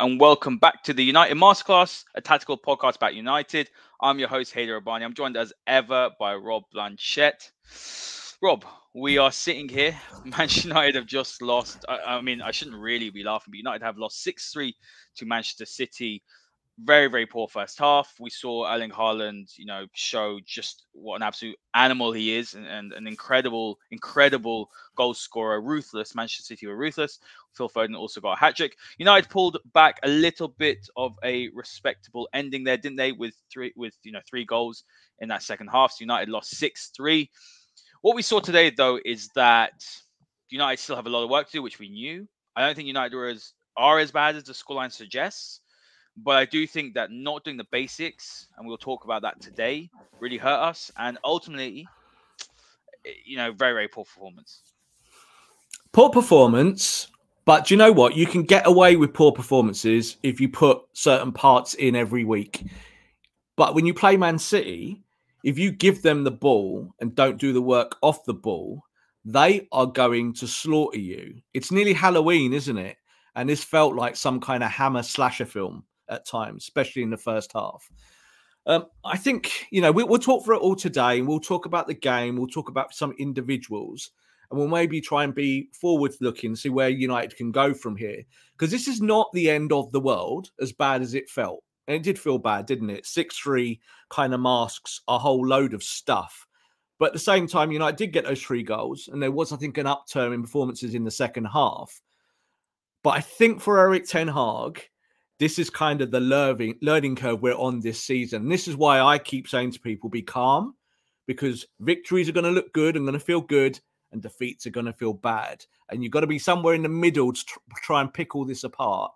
And welcome back to the United Masterclass, a tactical podcast about United. I'm your host, Haider Rubbani. I'm joined as ever by Rob Blanchette. Rob, we are sitting here. Manchester United have just lost. I, I mean, I shouldn't really be laughing, but United have lost 6 3 to Manchester City very, very poor first half. We saw Erling Haaland, you know, show just what an absolute animal he is and, and an incredible, incredible goal scorer, ruthless. Manchester City were ruthless. Phil Foden also got a hat trick. United pulled back a little bit of a respectable ending there, didn't they? With three, with you know, three goals in that second half. So United lost six three. What we saw today, though, is that United still have a lot of work to do, which we knew. I don't think United are as are as bad as the scoreline suggests. But I do think that not doing the basics, and we'll talk about that today, really hurt us. And ultimately, you know, very, very poor performance. Poor performance. But do you know what? You can get away with poor performances if you put certain parts in every week. But when you play Man City, if you give them the ball and don't do the work off the ball, they are going to slaughter you. It's nearly Halloween, isn't it? And this felt like some kind of hammer slasher film at times, especially in the first half. Um, I think you know we, will talk for it all today, and we'll talk about the game. We'll talk about some individuals, and we'll maybe try and be forward looking, see where United can go from here. Because this is not the end of the world, as bad as it felt, and it did feel bad, didn't it? Six three kind of masks a whole load of stuff. But at the same time, United did get those three goals, and there was, I think, an upturn in performances in the second half. But I think for Erik Ten Hag, this is kind of the learning learning curve we're on this season. This is why I keep saying to people, be calm, because victories are going to look good and going to feel good, and defeats are going to feel bad. And you've got to be somewhere in the middle to try and pick all this apart.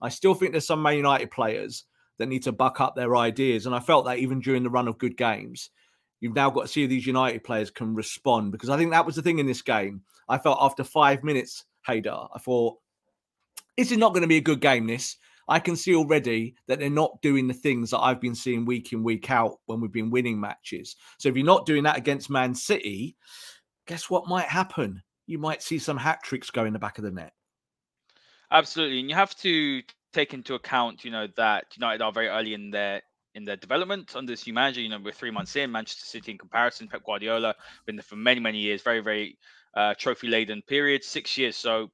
I still think there's some Man United players that need to buck up their ideas, and I felt that even during the run of good games. You've now got to see if these United players can respond because I think that was the thing in this game. I felt after five minutes, Haider, I thought, this is not going to be a good game. This I can see already that they're not doing the things that I've been seeing week in, week out when we've been winning matches. So if you're not doing that against Man City, guess what might happen? You might see some hat tricks go in the back of the net. Absolutely. And you have to take into account, you know, that United are very early in their in their development under this new manager. You know, we're three months in. Manchester City, in comparison, Pep Guardiola been there for many, many years. Very, very uh, trophy laden period, six years. So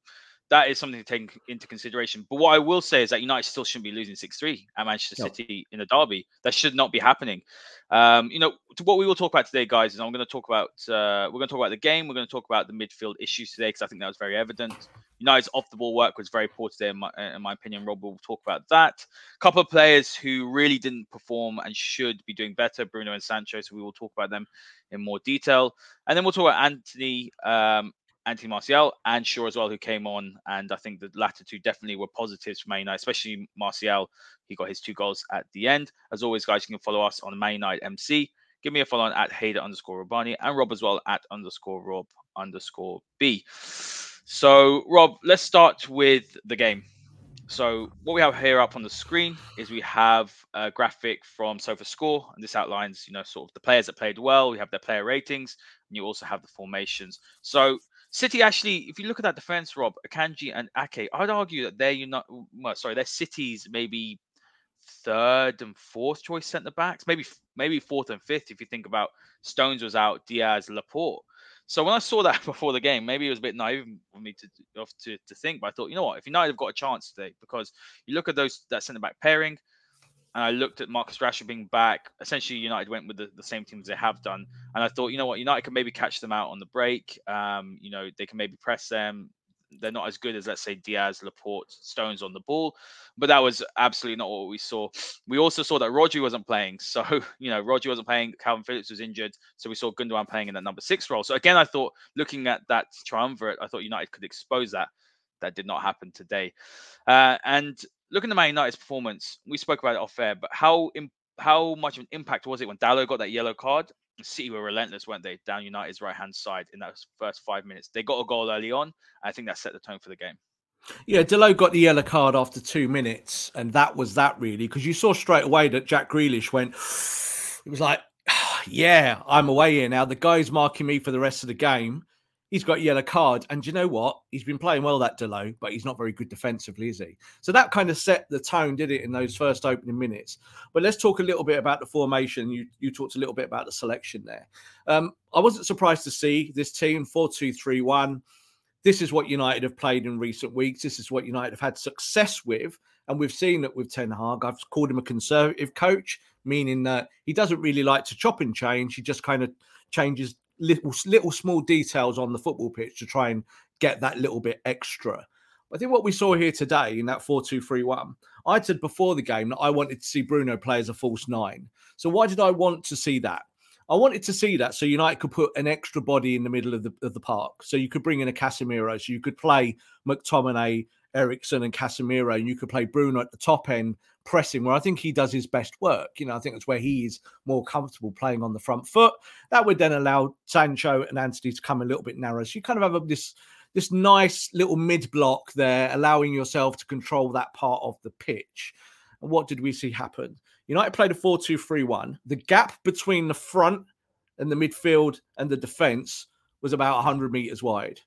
that is something to take into consideration. But what I will say is that United still shouldn't be losing 6 3 at Manchester no. City in a derby. That should not be happening. Um, you know, what we will talk about today, guys, is I'm going to talk about uh, we're going to talk about the game. We're going to talk about the midfield issues today because I think that was very evident. United's off the ball work was very poor today, in my, in my opinion. Rob will talk about that. A couple of players who really didn't perform and should be doing better, Bruno and Sancho. So we will talk about them in more detail, and then we'll talk about Anthony um, Anthony Martial and Shaw as well, who came on. And I think the latter two definitely were positives for Man United, especially Martial. He got his two goals at the end. As always, guys, you can follow us on Man United MC. Give me a follow on at Haider underscore Rubbani and Rob as well at underscore Rob underscore B. So, Rob, let's start with the game. So, what we have here up on the screen is we have a graphic from SofaScore, and this outlines, you know, sort of the players that played well. We have their player ratings, and you also have the formations. So, City actually, if you look at that defense, Rob, Akanji and Ake, I'd argue that they're not. Well, sorry, they're City's maybe third and fourth choice centre backs, maybe maybe fourth and fifth if you think about Stones was out, Dias, Laporte. So when I saw that before the game, maybe it was a bit naive for me to to, to think, but I thought, you know what, if United have got a chance today, because you look at those that centre back pairing, and I looked at Marcus Rashford being back. Essentially, United went with the, the, same team as they have done, and I thought, you know what, United can maybe catch them out on the break. Um, you know, they can maybe press them. They're not as good as let's say Dias, Laporte, Stones on the ball, but that was absolutely not what we saw. We also saw that Rodri wasn't playing, so you know Rodri wasn't playing. Calvin Phillips was injured, so we saw Gundogan playing in that number six role. So again, I thought looking at that triumvirate, I thought United could expose that. That did not happen today, uh, and looking at Man United's performance, we spoke about it off air, but how how much of an impact was it when Dalot got that yellow card? City were relentless, weren't they? Down United's right hand side in those first five minutes. They got a goal early on. I think that set the tone for the game. Yeah, Dalot got the yellow card after two minutes, and that was that really, because you saw straight away that Jack Grealish went, it was like, yeah, I'm away here now. The guy's marking me for the rest of the game. He's got a yellow card. And you know what? He's been playing well that Dalot, but he's not very good defensively, is he? So that kind of set the tone, did it, in those first opening minutes? But let's talk a little bit about the formation. You you talked a little bit about the selection there. Um, I wasn't surprised to see this team 4 2 3 1. This is what United have played in recent weeks. This is what United have had success with. And we've seen that with Ten Hag. I've called him a conservative coach, meaning that he doesn't really like to chop and change. He just kind of changes little little small details on the football pitch to try and get that little bit extra. I think what we saw here today in that 4 2 3 1, I said before the game that I wanted to see Bruno play as a false nine. So, why did I want to see that? I wanted to see that so United could put an extra body in the middle of the, of the park. So, you could bring in a Casemiro, so you could play McTominay, Eriksen, and Casemiro, and you could play Bruno at the top end pressing where I think he does his best work. You know, I think that's where he is more comfortable playing on the front foot. That would then allow Sancho and Antony to come a little bit narrow. So you kind of have this this nice little mid block there, allowing yourself to control that part of the pitch. And what did we see happen? United played a 4 2 3 1. The gap between the front and the midfield and the defence was about 100 metres wide.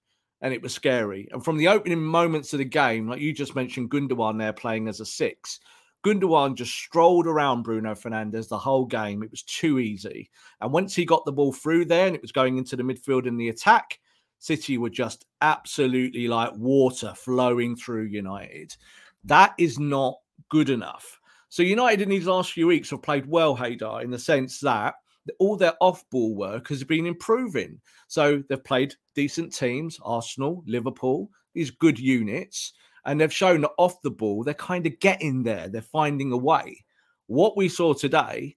And it was scary. And from the opening moments of the game, like you just mentioned, Gundogan there playing as a six, Gundogan just strolled around Bruno Fernandes the whole game. It was too easy. And once he got the ball through there and it was going into the midfield in the attack, City were just absolutely like water flowing through United. That is not good enough. So United in these last few weeks have played well, Haider, in the sense that all their off-ball work has been improving. So they've played decent teams, Arsenal, Liverpool, these good units and they've shown that off the ball, they're kind of getting there. They're finding a way. What we saw today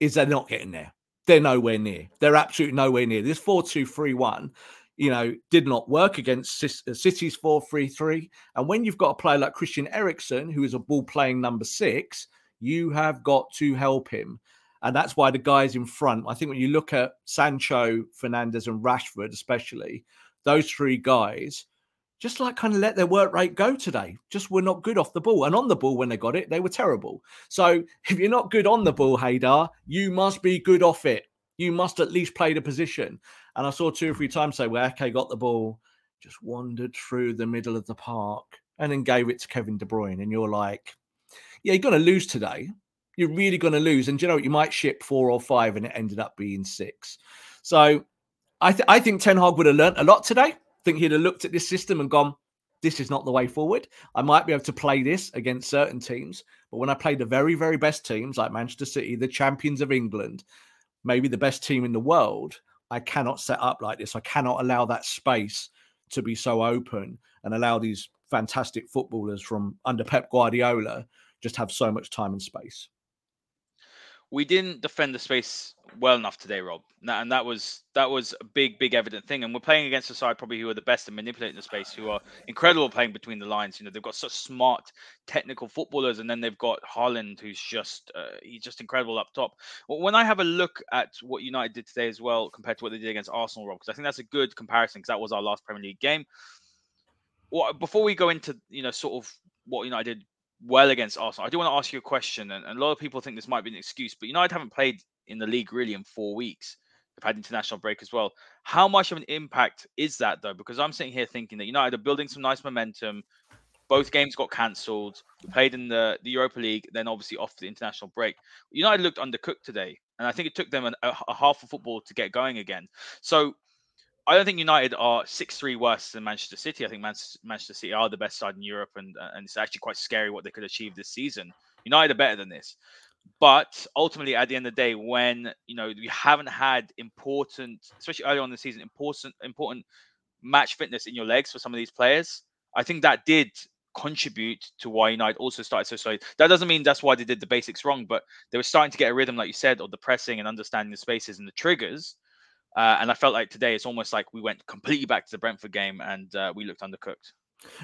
is they're not getting there. They're nowhere near. They're absolutely nowhere near. This 4 2 3 1, you know, did not work against uh, City's 4 3 3. And when you've got a player like Christian Eriksen, who is a ball playing number six, you have got to help him. And that's why the guys in front, I think when you look at Sancho, Fernandes, and Rashford, especially, those three guys just like kind of let their work rate go today. Just were not good off the ball. And on the ball, when they got it, they were terrible. So if you're not good on the ball, Haider, you must be good off it. You must at least play the position. And I saw two or three times say where Ake got the ball, just wandered through the middle of the park and then gave it to Kevin De Bruyne. And you're like, yeah, you're going to lose today. You're really going to lose. And you know? You might ship four or five and it ended up being six. So I, th- I think Ten Hag would have learnt a lot today I think he'd have looked at this system and gone, this is not the way forward. I might be able to play this against certain teams, but when I play the very, very best teams like Manchester City, the champions of England, maybe the best team in the world, I cannot set up like this. I cannot allow that space to be so open and allow these fantastic footballers from under Pep Guardiola just have so much time and space we didn't defend the space well enough today, Rob, and that was that was a big, big evident thing. And we're playing against a side probably who are the best at manipulating the space, who are incredible playing between the lines. You know, they've got such smart technical footballers, and then they've got Haaland, who's just uh, he's just incredible up top. Well, when I have a look at what United did today as well compared to what they did against Arsenal, Rob, because I think that's a good comparison because that was our last Premier League game. Well, before we go into you know sort of what United did well against Arsenal. I do want to ask you a question, and, and, a lot of people think this might be an excuse, but United haven't played in the league really in four weeks. They've had international break as well. How much of an impact is that though? Because I'm sitting here thinking that United are building some nice momentum. Both games got cancelled. We played in the, the Europa League, then obviously off the international break. United looked undercooked today, and I think it took them an, a, a half of football to get going again. So I don't think United are six three worse than Manchester City. I think Manchester City are the best side in Europe, and uh, and it's actually quite scary what they could achieve this season. United are better than this, but ultimately, at the end of the day, when you know you haven't had important, especially early on the season, important important match fitness in your legs for some of these players, I think that did contribute to why United also started so slow. That doesn't mean that's why they did the basics wrong, but they were starting to get a rhythm, like you said, of the pressing and understanding the spaces and the triggers uh, and I felt like today it's almost like we went completely back to the Brentford game and uh, we looked undercooked.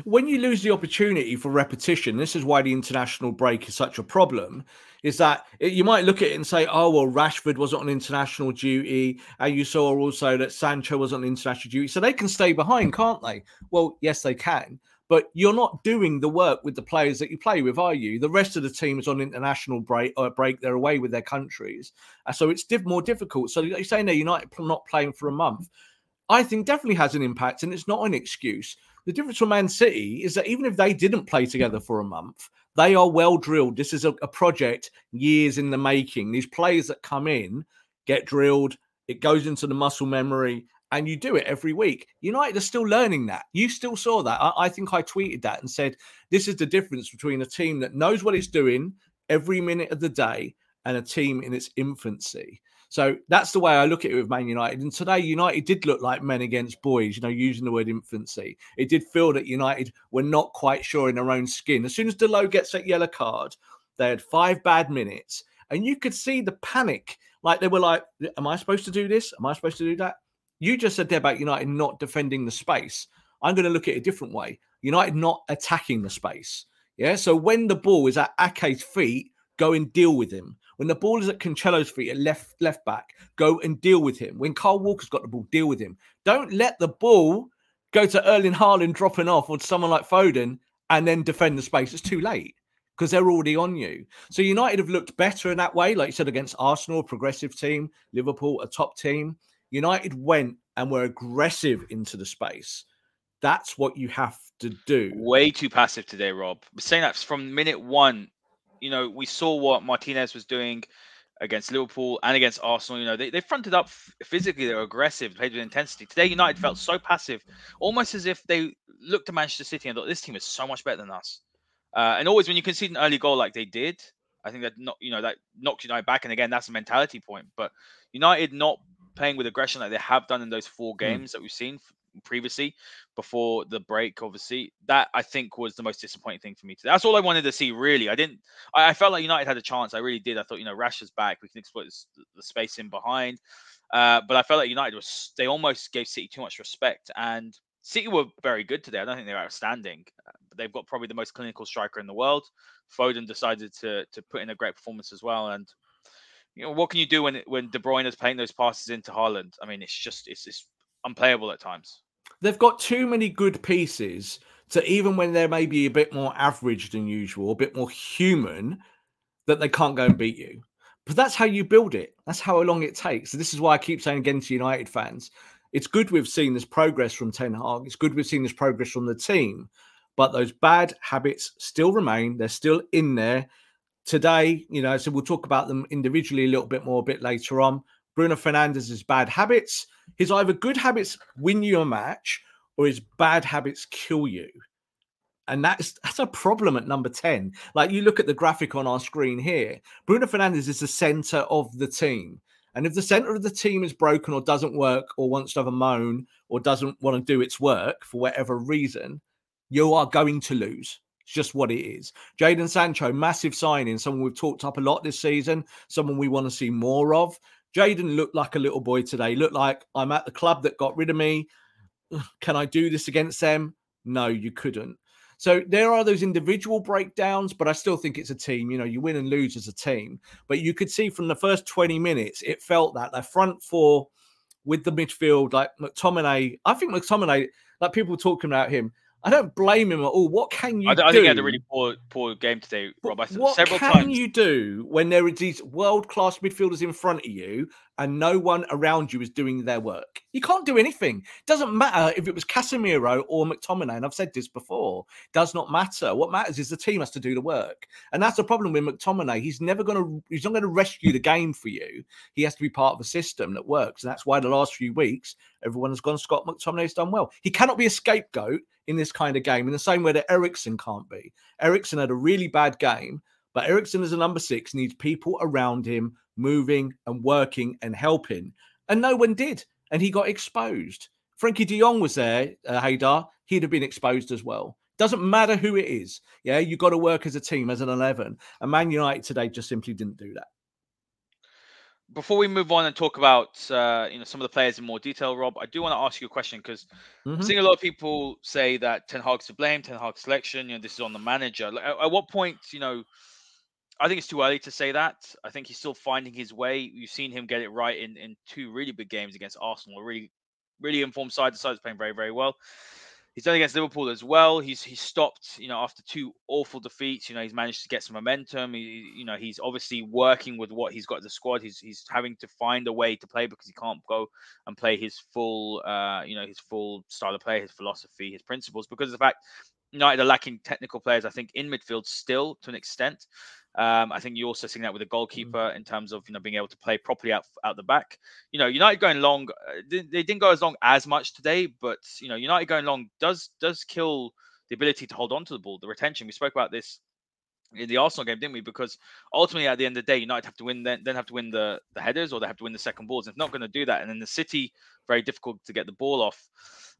When you lose the opportunity for repetition, this is why the international break is such a problem. Is that you might look at it and say, "Oh well, Rashford wasn't on international duty," and you saw also that Sancho wasn't on international duty, so they can stay behind, can't they? Well, yes, they can, but you're not doing the work with the players that you play with, are you? The rest of the team is on international break. Uh, break they're away with their countries, uh, so it's more difficult. So you're saying they're United not playing for a month. I think definitely has an impact, and it's not an excuse. The difference for Man City is that even if they didn't play together for a month, they are well drilled. This is a, a project years in the making. These players that come in get drilled, it goes into the muscle memory, and you do it every week. United are still learning that. You still saw that. I, I, think I tweeted that and said, This is the difference between a team that knows what it's doing every minute of the day and a team in its infancy. So that's the way I look at it with Man United. And today, United did look like men against boys, you know, using the word infancy. It did feel that United were not quite sure in their own skin. As soon as Dalot gets that yellow card, they had five bad minutes. And you could see the panic. Like they were like, Am I supposed to do this? Am I supposed to do that? You just said there about United not defending the space. I'm going to look at it a different way. United not attacking the space. Yeah. So when the ball is at Ake's feet, go and deal with him. When the ball is at Cancelo's feet at left left back, go and deal with him. When Kyle Walker's got the ball, deal with him. Don't let the ball go to Erling Haaland dropping off or someone like Foden and then defend the space. It's too late because they're already on you. So United have looked better in that way, like you said, against Arsenal, progressive team, Liverpool, a top team. United went and were aggressive into the space. That's what you have to do. Way too passive today, Rob. saying that from minute one you know, we saw what Martinez was doing against Liverpool and against Arsenal. You know, they, they fronted up physically, they were aggressive, played with intensity. Today, United felt so passive, almost as if they looked at Manchester City and thought, this team is so much better than us. Uh, and always when you concede an early goal like they did, I think that not you know that knocks United back. And again, that's a mentality point. But United not playing with aggression like they have done in those four hmm. games mm. that we've seen previously before the break obviously that i think was the most disappointing thing for me today. That's all i wanted to see really. I didn't i, I felt like united had a chance. I really did. I thought you know rashford's back. We can exploit this, the space in behind. Uh, but i felt like united was they almost gave city too much respect and city were very good today. I don't think they were outstanding uh, but they've got probably the most clinical striker in the world. Foden decided to to put in a great performance as well and you know what can you do when when De Bruyne is playing those passes into Haaland? I mean, it's just it's, it's unplayable at times they've got too many good pieces to even when they're maybe a bit more average than usual, a bit more human, that they can't go and beat you. But that's how you build it. That's how long it takes. So this is why I keep saying again to United fans, it's good we've seen this progress from Ten Hag. It's good we've seen this progress from the team, but those bad habits still remain. They're still in there. Today, you know, so we'll talk about them individually a little bit more a bit later on. Bruno Fernandes's bad habits. His either good habits win you a match or his bad habits kill you. And that's that's a problem at number 10. Like you look at the graphic on our screen here, Bruno Fernandes is the center of the team. And if the center of the team is broken or doesn't work or wants to have a moan or doesn't want to do its work for whatever reason, you are going to lose. It's just what it is. Jadon Sancho, massive signing, someone we've talked up a lot this season, someone we want to see more of. Jadon looked like a little boy today. Looked like I'm at the club that got rid of me. Can I do this against them? No, you couldn't. So there are those individual breakdowns, but I still think it's a team. You know, you win and lose as a team. But you could see from the first 20 minutes, it felt that the front four with the midfield, like McTominay, I think McTominay, like people talking about him, I don't blame him at all. What can you I, I think he had a really poor poor game today, Rob. I, what several can times. you do when there are these world class midfielders in front of you and no one around you is doing their work? You can't do anything. Doesn't matter if it was Casemiro or McTominay. And I've said this before. Does not matter. What matters is the team has to do the work, and that's the problem with McTominay. He's never going to. He's not going to rescue the game for you. He has to be part of a system that works, and that's why the last few weeks everyone has gone. Scott McTominay's done well. He cannot be a scapegoat in this kind of game in the same way that Eriksen can't be. Eriksen had a really bad game, but Eriksen as a number six needs people around him moving and working and helping. And no one did. And he got exposed. Frenkie de Jong was there, uh, Haider. He'd have been exposed as well. Doesn't matter who it is. Yeah, you got to work as a team, as an 11. And Man United today just simply didn't do that before we move on and talk about uh, you know some of the players in more detail, Rob, I do want to ask you a question because mm-hmm. I'm seeing a lot of people say that Ten Hag's to blame, Ten Hag's selection, you know, this is on the manager. Like, at, at, what point, you know, I think it's too early to say that. I think he's still finding his way. You've seen him get it right in in two really big games against Arsenal, really really informed side. The side's playing very very well. He's done against Liverpool as well. He's he's stopped, you know, after two awful defeats. You know, he's managed to get some momentum. He, you know, he's obviously working with what he's got the squad. He's he's having to find a way to play because he can't go and play his full, uh, you know, his full style of play, his philosophy, his principles because of the fact United are lacking technical players. I think in midfield still to an extent. Um, I think you're also seeing that with the mm. goalkeeper in terms of you know being able to play properly out out the back. You know, United going long, uh, they, they, didn't go as long as much today, but you know, United going long does does kill the ability to hold on to the ball, the retention. We spoke about this in the Arsenal game, didn't we? Because ultimately, at the end of the day, United have to win, then, then have to win the, the headers, or they have to win the second balls. It's not going to do that. And then the City, very difficult to get the ball off.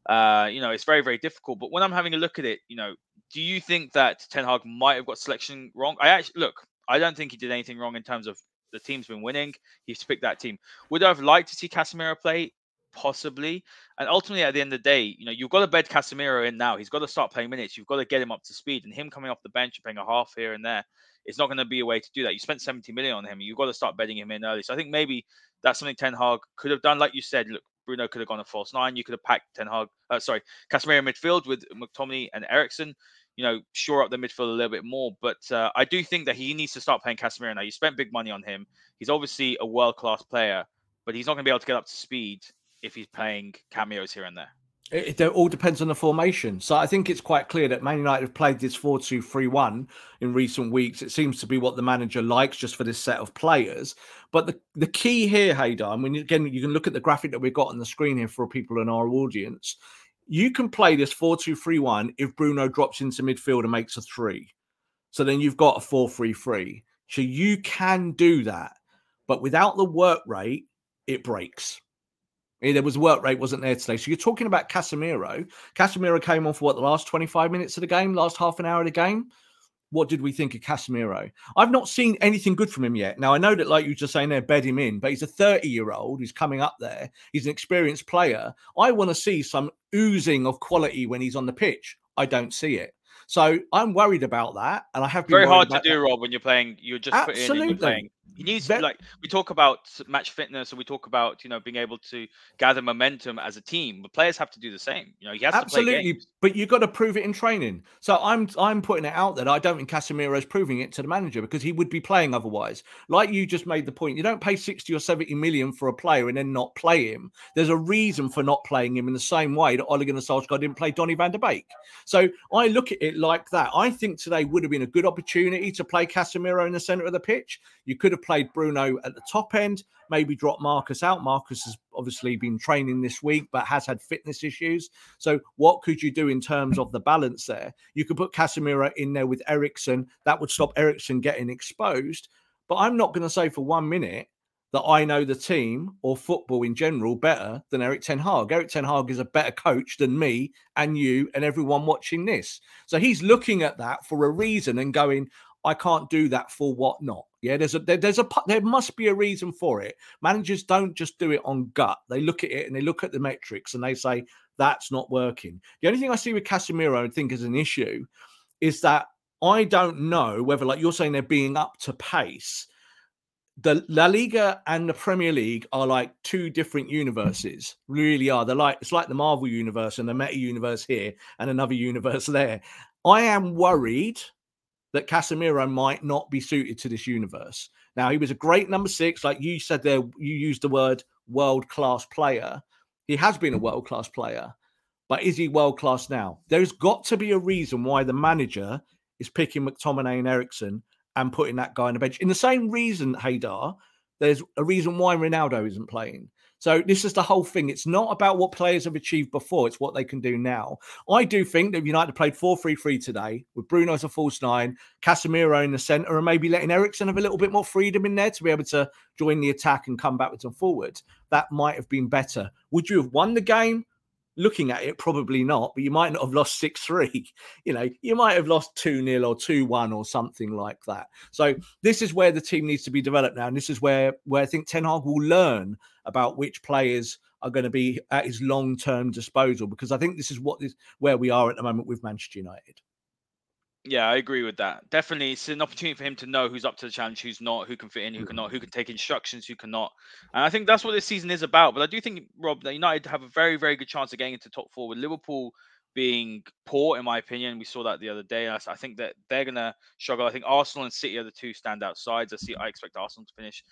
Uh, you know, it's very, very difficult. But when I'm having a look at it, you know, do you think that Ten Hag might have got selection wrong? I actually look. I don't think he did anything wrong in terms of the team's been winning. He's picked that team. Would I have liked to see Casemiro play? Possibly. And ultimately, at the end of the day, you know, you've got to bed Casemiro in now. He's got to start playing minutes. You've got to get him up to speed. And him coming off the bench and playing a half here and there, it's not going to be a way to do that. You spent 70 million on him. You've got to start bedding him in early. So I think maybe that's something Ten Hag could have done. Like you said, look, Bruno could have gone a false nine. You could have packed Ten Hag, uh, sorry, Casemiro midfield with McTominay and Eriksen you know, shore up the midfield a little bit more. But uh, I do think that he needs to start playing Casemiro now. You spent big money on him. He's obviously a world class player, but he's not going to be able to get up to speed if he's playing cameos here and there. It, it, all depends on the formation. So I think it's quite clear that Man United have played this 4 2 3 1 in recent weeks. It seems to be what the manager likes just for this set of players. But the, the key here, Haider, I mean, again, you can look at the graphic that we've got on the screen here for people in our audience you can play this 4 2 3 1 if Bruno drops into midfield and makes a three. So then you've got a 4 3 3. So you can do that. But without the work rate, it breaks. Eh, there was work rate wasn't there today. So you're talking about Casemiro. Casemiro came on for what the last 25 minutes of the game, last half an hour of the game what did we think of Casemiro? I've not seen anything good from him yet. Now I know that, like you were just saying, there, bed him in, but he's a 30 year old who's coming up there. He's an experienced player. I want to see some oozing of quality when he's on the pitch. I don't see it. So I'm worried about that, and I have very hard to do, that. Rob, when you're playing. You're just Absolutely. putting in playing. He needs to like we talk about match fitness and we talk about you know being able to gather momentum as a team. But players have to do the same. You know, he has to Absolutely, but you've got to prove it in training. So I'm I'm putting it out that I don't think Casemiro is proving it to the manager because he would be playing otherwise. Like you just made the point, you don't pay 60 or 70 million for a player and then not play him. There's a reason for not playing him in the same way that Ole Gunnar Solskjaer didn't play Donny van der Beek. So I look at it like that. I think today would have been a good opportunity to play Casemiro in the centre of the pitch. You could have played Bruno at the top end, maybe drop Marcus out. Marcus has obviously been training this week, but has had fitness issues. So, what could you do in terms of the balance there? You could put Casemiro in there with Eriksen. That would stop Eriksen getting exposed. But I'm not going to say for one minute that I know the team or football in general better than Erik Ten Hag. Erik Ten Hag is a better coach than me and you and everyone watching this. So he's looking at that for a reason and going, I can't do that for what not. Yeah, there's a there, there's a there must be a reason for it. Managers don't just do it on gut. They look at it and they look at the metrics and they say that's not working. The only thing I see with Casemiro and think is an issue is that I don't know whether, like you're saying, they're being up to pace. The La Liga and the Premier League are like two different universes. Really are. They're like it's like the Marvel universe and the Meta universe here and another universe there. I am worried that Casemiro might not be suited to this universe. Now, he was a great number six, like you said there, you used the word world class player. He has been a world class player, but is he world class now? There's got to be a reason why the manager is picking McTominay and Eriksen and putting that guy on the bench. In the same reason, Haider, there's a reason why Ronaldo isn't playing. So this is the whole thing. It's not about what players have achieved before; it's what they can do now. I do think that United played 4-3-3 today with Bruno as a false nine, Casemiro in the centre, and maybe letting Eriksen have a little bit more freedom in there to be able to join the attack and come backwards and forwards. That might have been better. Would you have won the game? Looking at it, probably not, but you might not have lost 6 3. You know, you might have lost 2 0 or 2 1 or something like that. So, this is where the team needs to be developed now. And this is where, where I think Ten Hag will learn about which players are going to be at his long term disposal, because I think this is what is where we are at the moment with Manchester United. Yeah, I agree with that. Definitely, it's an opportunity for him to know who's up to the challenge, who's not, who can fit in, who cannot, who can take instructions, who cannot. And I think that's what this season is about. But I do think, Rob, that United have a very, very good chance of getting into top four with Liverpool being poor, in my opinion. We saw that the other day. I, I think that they're going to struggle. I think Arsenal and City are the two standout sides. I see. I expect Arsenal to finish.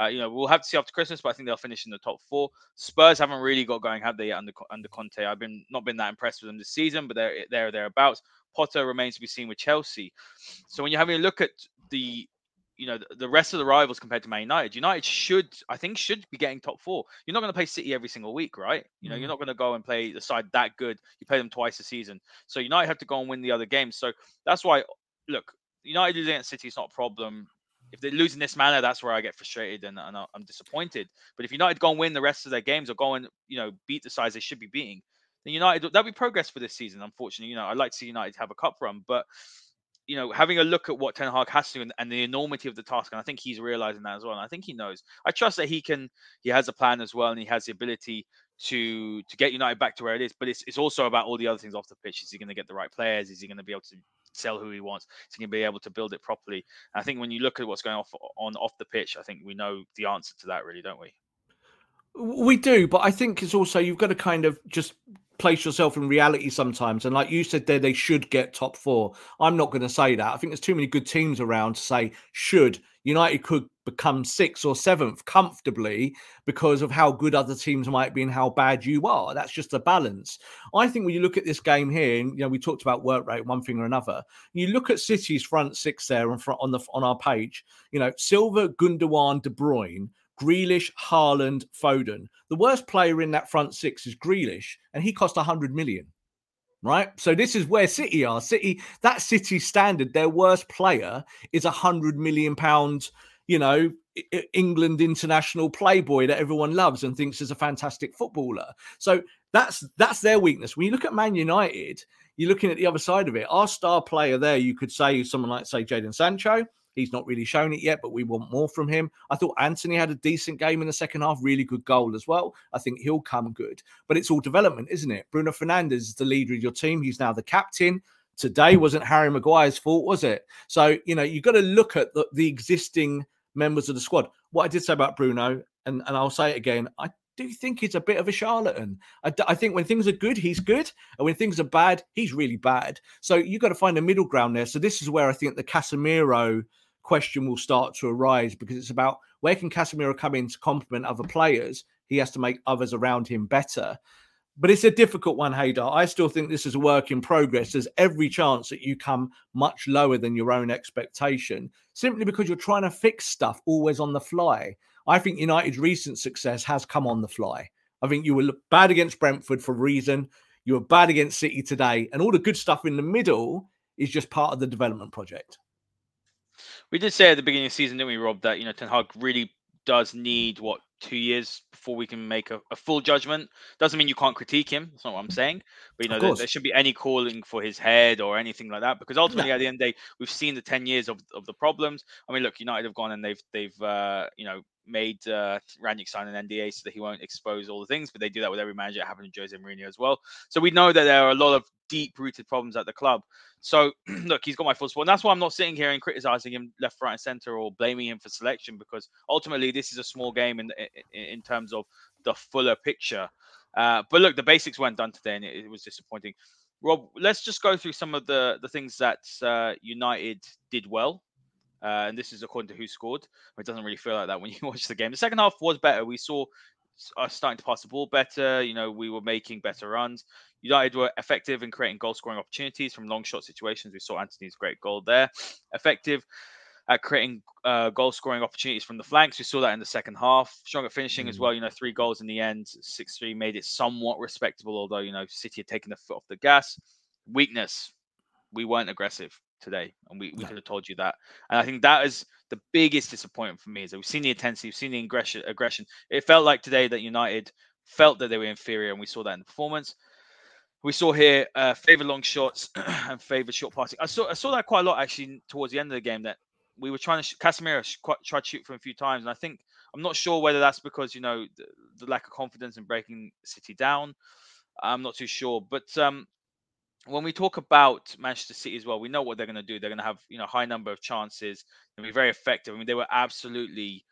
Uh, you know, we'll have to see after Christmas, but I think they'll finish in the top four. Spurs haven't really got going, have they, yet under under Conte? I've been not been that impressed with them this season, but they're they're thereabouts. Potter remains to be seen with Chelsea. So when you're having a look at the you know the, rest of the rivals compared to Man United, United should I think should be getting top four. You're not going to play City every single week, right? You know, mm. you're not going to go and play the side that good. You play them twice a season, so United have to go and win the other games. So that's why, look, United losing at City is not a problem. If they lose in this manner, that's where I get frustrated and, and I'm disappointed. But if United go and win the rest of their games or go and you know beat the sides they should be beating, then United that'll be progress for this season. Unfortunately, you know I'd like to see United have a cup run, but you know, having a look at what Ten Hag has to and, and, the enormity of the task, and I think he's realizing that as well. And I think he knows. I trust that he can. He has a plan as well, and he has the ability to to get United back to where it is. But it's it's also about all the other things off the pitch. Is he going to get the right players? Is he going to be able to sell who he wants? Is he going to be able to build it properly? And I think when you look at what's going off on off the pitch, I think we know the answer to that, really, don't we? We do, but I think it's also you've got to kind of just place yourself in reality sometimes. And like you said there, they should get top four. I'm not going to say that. I think there's too many good teams around to say should. United could become sixth or seventh comfortably because of how good other teams might be and how bad you are. That's just a balance. I think when you look at this game here, and you know, we talked about work rate, one thing or another. You look at City's front six there on the on our page. You know, Silva, Gundogan, De Bruyne Grealish, Haaland, Foden. The worst player in that front six is Grealish, and he cost 100 million. Right. So this is where City are. City, that City standard, their worst player is a hundred million pounds, you know, England international playboy that everyone loves and thinks is a fantastic footballer. So that's that's their weakness. When you look at Man United, you're looking at the other side of it. Our star player there, you could say someone like say Jadon Sancho. He's not really shown it yet, but we want more from him. I thought Antony had a decent game in the second half, really good goal as well. I think he'll come good, but it's all development, isn't it? Bruno Fernandes is the leader of your team. He's now the captain. Today wasn't Harry Maguire's fault, was it? So, you know, you've got to look at the, the existing members of the squad. What I did say about Bruno, and, and I'll say it again, I do think he's a bit of a charlatan. I, I, think when things are good, he's good, and when things are bad, he's really bad. So you've got to find a middle ground there. So this is where I think the Casemiro question will start to arise because it's about where can Casemiro come in to complement other players? He has to make others around him better. But it's a difficult one, Haider. I still think this is a work in progress. There's every chance that you come much lower than your own expectation simply because you're trying to fix stuff always on the fly. I think United's recent success has come on the fly. I think you were bad against Brentford for a reason. You were bad against City today. And all the good stuff in the middle is just part of the development project. We did say at the beginning of the season, didn't we, Rob, that you know Ten Hag really does need what two years before we can make a, a, full judgment. Doesn't mean you can't critique him. That's not what I'm saying. You know, there, there, shouldn't be any calling for his head or anything like that. Because ultimately, no. at the end of the day, we've seen the ten years of, of the problems. I mean, look, United have gone and they've they've uh, you know made uh, sign an NDA so that he won't expose all the things, but they do that with every manager. It happened to Jose Mourinho as well. So we know that there are a lot of deep rooted problems at the club. So look, he's got my full support. And that's why I'm not sitting here and criticizing him left, right, and center or blaming him for selection because ultimately this is a small game in in, in terms of the fuller picture. Uh, but look, the basics weren't done today, and it, it, was disappointing. Rob, let's just go through some of the the things that uh, United did well uh, and this is according to WhoScored. It doesn't really feel like that when you watch the game. The second half was better. We saw us starting to pass the ball better. You know, we were making better runs. United were effective in creating goal scoring opportunities from long shot situations. We saw Antony's great goal there. Effective at creating uh, goal scoring opportunities from the flanks. We saw that in the second half. Strong at finishing mm. as well. You know, three goals in the end, 6 3 made it somewhat respectable, although, you know, City had taken the foot off the gas. Weakness, we weren't aggressive today, and we, we could have told you that. And I think that is the biggest disappointment for me is that we've seen the intensity, we've seen the aggression. Aggression. It felt like today that United felt that they were inferior, and we saw that in the performance. We saw here uh, favor long shots and favor short passing. I saw I saw that quite a lot actually towards the end of the game. That we were trying to sh- Casemiro sh- tried to shoot for a few times, and I think I'm not sure whether that's because you know the, the lack of confidence in breaking City down. I'm not too sure, but um, when we talk about Manchester City as well, we know what they're going to do. They're going to have you know high number of chances. They'll be very effective. I mean, they were absolutely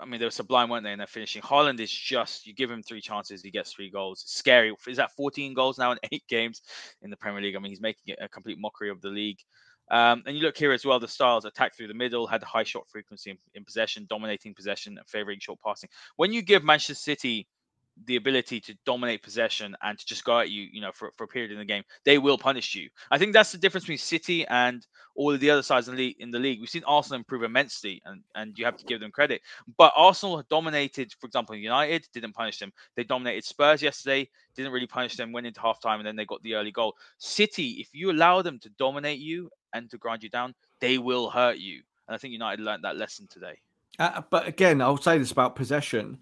I mean, they were sublime, weren't they? And they're finishing. Haaland is just, you give him three chances, he gets three goals. It's scary. Is that 14 goals now in eight games in the Premier League? I mean, he's making it a complete mockery of the league. Um, and you look here as well, the styles attack through the middle, had high shot frequency in, in possession, dominating possession, and favoring short passing. When you give Manchester City the ability to dominate possession and to just go at you, you know, for, for a period in the game, they will punish you. I think that's the difference between City and all of the other sides in the league. In the league. We've seen Arsenal improve immensely, and, and you have to give them credit. But Arsenal dominated, for example, United didn't punish them. They dominated Spurs yesterday, didn't really punish them, went into halftime, and then they got the early goal. City, if you allow them to dominate you and to grind you down, they will hurt you. And I think United learned that lesson today. Uh, but again, I'll say this about possession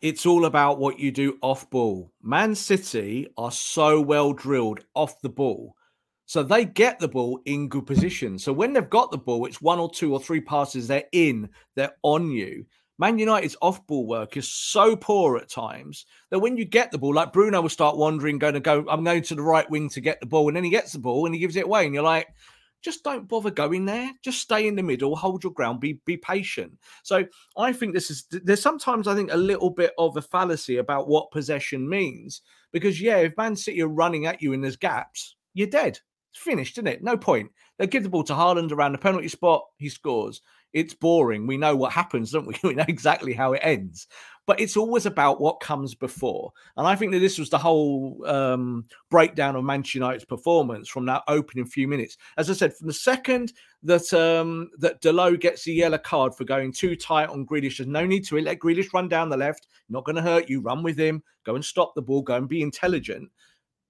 it's all about what you do off ball. Man City are so well drilled off the ball. So they get the ball in good position. So when they've got the ball, it's one or two or three passes, they're in, they're on you. Man United's off ball work is so poor at times that when you get the ball, like Bruno will start wandering, going to go, I'm going to the right wing to get the ball. And then he gets the ball and he gives it away. And you're like, just don't bother going there. Just stay in the middle, hold your ground, be be patient. So I think this is there's sometimes I think a little bit of a fallacy about what possession means because yeah, if Man City are running at you and there's gaps, you're dead. It's finished, isn't it? No point. They give the ball to Haaland around the penalty spot, he scores. It's boring. We know what happens, don't we? We know exactly how it ends but it's always about what comes before. And I think that this was the whole um, breakdown of Manchester United's performance from that opening few minutes. As I said, from the second that um, that Dalot gets the yellow card for going too tight on Grealish, there's no need to let Grealish run down the left. Not going to hurt you. Run with him. Go and stop the ball. Go and be intelligent.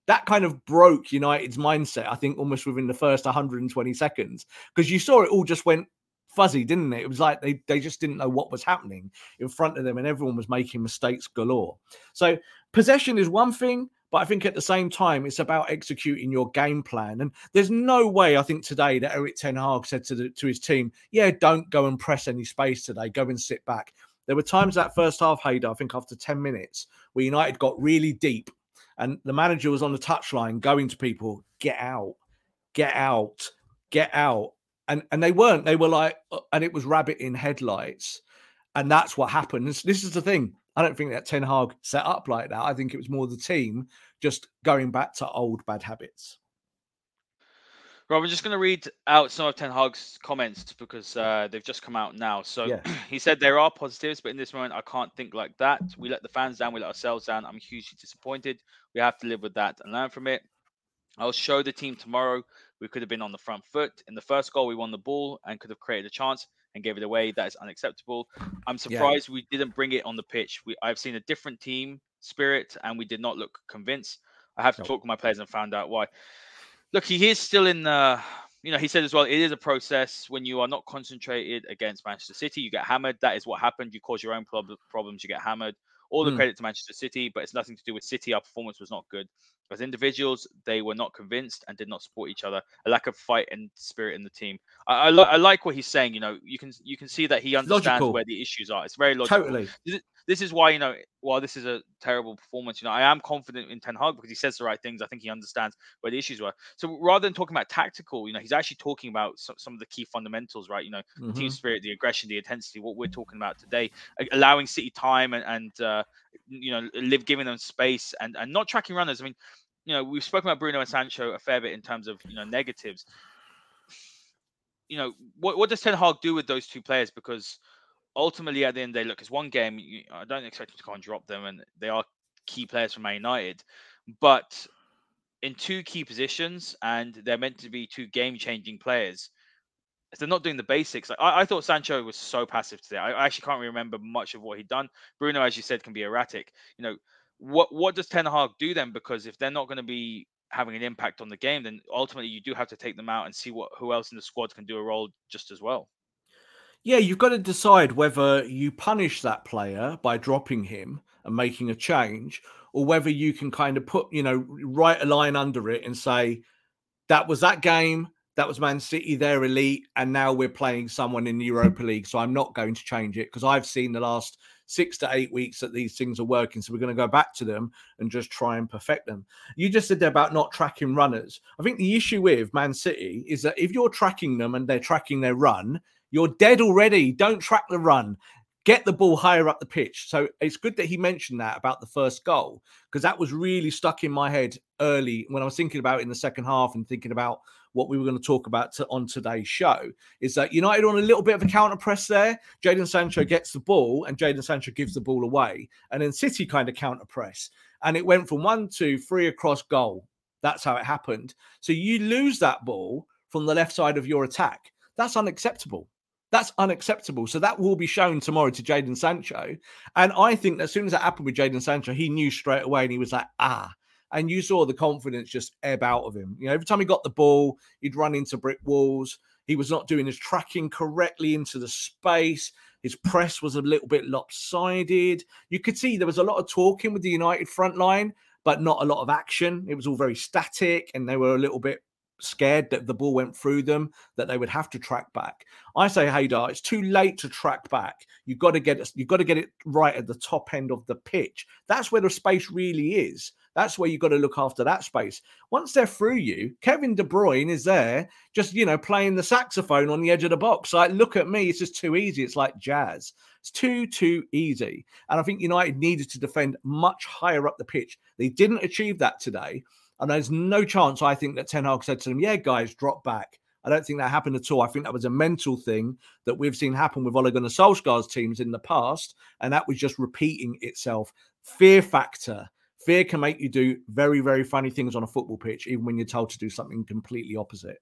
That kind of broke United's mindset, I think, almost within the first 120 seconds, because you saw it all just went fuzzy, didn't it? It was like they, they just didn't know what was happening in front of them and everyone was making mistakes galore. So possession is one thing, but I think at the same time, it's about executing your game plan. And there's no way, I think, today that Erik Ten Hag said to, the, to his team, yeah, don't go and press any space today. Go and sit back. There were times that first half, Haider, I think after 10 minutes, where United got really deep and the manager was on the touchline going to people, get out, get out, get out and and they weren't. They were like, uh, and it was rabbit in headlights, and that's what happened. This, this is the thing. I don't think that Ten Hag set up like that. I think it was more the team just going back to old bad habits. Rob, I'm just going to read out some of Ten Hag's comments because uh, they've just come out now. So yeah. he said there are positives, but in this moment, I can't think like that. We let the fans down, we let ourselves down. I'm hugely disappointed. We have to live with that and learn from it. I'll show the team tomorrow we could have been on the front foot. In the first goal, we won the ball and could have created a chance and gave it away. That is unacceptable. I'm surprised yeah. we didn't bring it on the pitch. We I've seen a different team spirit and we did not look convinced. I have to talk to my players and found out why. Look, he is still in the you know, he said as well, it is a process. When you are not concentrated against Manchester City, you get hammered. That is what happened. You cause your own prob- problems, you get hammered. All the mm. credit to Manchester City, but it's nothing to do with City. Our performance was not good. As individuals, they were not convinced and did not support each other. A lack of fight and spirit in the team. I, I, I like what he's saying. You know, you can you can see that he understands logical. where the issues are. It's very logical. Totally. This is why you know while this is a terrible performance, you know I am confident in Ten Hag because he says the right things. I think he understands where the issues were. So rather than talking about tactical, you know, he's actually talking about some, some of the key fundamentals, right? You know, mm-hmm. team spirit, the aggression, the intensity. What we're talking about today, allowing City time and and uh, you know live giving them space and and not tracking runners. I mean, you know, we've spoken about Bruno and Sancho a fair bit in terms of you know negatives. You know, what what does Ten Hag do with those two players? Because ultimately, at the end of the day, look, it's one game. I don't expect to go and drop them, and they are key players for Man United. But in two key positions, and they're meant to be two game-changing players. If they're not doing the basics, like I, I thought Sancho was so passive today. I, I actually can't remember much of what he'd done. Bruno, as you said, can be erratic. You know, what what does Ten Hag do then? Because if they're not going to be having an impact on the game, then ultimately you do have to take them out and see what who else in the squad can do a role just as well. Yeah, you've got to decide whether you punish that player by dropping him and making a change, or whether you can kind of put, you know, write a line under it and say, that was that game, that was Man City, they're elite, and now we're playing someone in the Europa League. So I'm not going to change it because I've seen the last six to eight weeks that these things are working. So we're going to go back to them and just try and perfect them. You just said about not tracking runners. I think the issue with Man City is that if you're tracking them and they're tracking their run, you're dead already. Don't track the run. get the ball higher up the pitch. So it's good that he mentioned that about the first goal because that was really stuck in my head early when I was thinking about in the second half and thinking about what we were going to talk about to, on today's show. Is that United on a little bit of a counter press there? Jadon Sancho gets the ball and Jadon Sancho gives the ball away, and then City kind of counter press, and it went from one, two, three across goal. That's how it happened. So you lose that ball from the left side of your attack. That's unacceptable. That's unacceptable. So that will be shown tomorrow to Jadon Sancho. And I think as soon as that happened with Jadon Sancho, he knew straight away and he was like, ah. And you saw the confidence just ebb out of him. You know, every time he got the ball, he'd run into brick walls. He was not doing his tracking correctly into the space. His press was a little bit lopsided. You could see there was a lot of talking with the United front line, but not a lot of action. It was all very static and they were a little bit scared that the ball went through them, that they would have to track back. I say, Haider, it's too late to track back. You've got to get you've got to get it right at the top end of the pitch. That's where the space really is. That's where you've got to look after that space. Once they're through you, Kevin De Bruyne is there, just you know, playing the saxophone on the edge of the box. Like, look at me, it's just too easy. It's like jazz. It's too, too easy. And I think United needed to defend much higher up the pitch. They didn't achieve that today. And there's no chance, I think, that Ten Hag said to them, yeah, guys, drop back. I don't think that happened at all. I think that was a mental thing that we've seen happen with Ole Gunnar Solskjaer's teams in the past, and that was just repeating itself. Fear factor. Fear can make you do very, very funny things on a football pitch, even when you're told to do something completely opposite.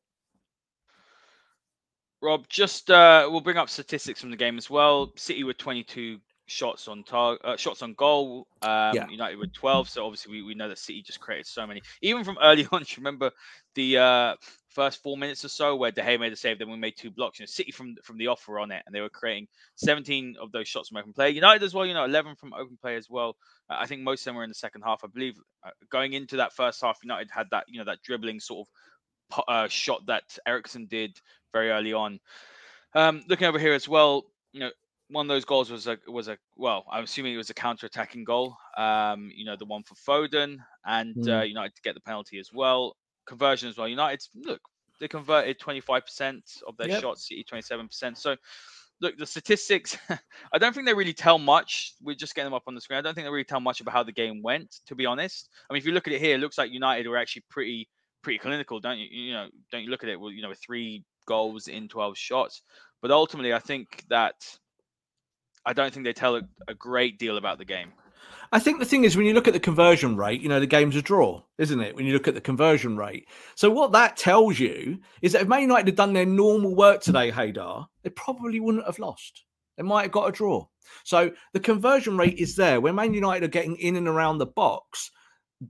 Rob, just uh, we'll bring up statistics from the game as well. City with 22 shots on target, uh, shots on goal. Um, yeah. United with 12. So obviously we, we know that City just created so many. Even from early on, you remember the uh, first four minutes or so where De Gea made a save, then we made two blocks. You know, City from from the offer on it, and they were creating 17 of those shots from open play. United as well, you know, 11 from open play as well. Uh, I think most of them were in the second half. I believe uh, going into that first half, United had that you know that dribbling sort of uh, shot that Eriksen did very early on. Um, looking over here as well, you know, one of those goals was a was a well, I'm assuming it was a counter-attacking goal. Um, you know, the one for Foden and mm. uh, United to get the penalty as well. Conversion as well. United look, they converted 25% of their yep. shots, City 27%. So look, the statistics, I don't think they really tell much. We're just getting them up on the screen. I don't think they really tell much about how the game went, to be honest. I mean, if you look at it here, it looks like United were actually pretty pretty clinical, don't you? You know, don't you look at it? Well, you know, three goals in 12 shots. But ultimately, I think that I don't think they tell a, a great deal about the game. I think the thing is when you look at the conversion rate, you know, the game's a draw, isn't it? When you look at the conversion rate. So what that tells you is that if Man United had done their normal work today, Haider, they probably wouldn't have lost. They might have got a draw. So the conversion rate is there. When Man United are getting in and around the box,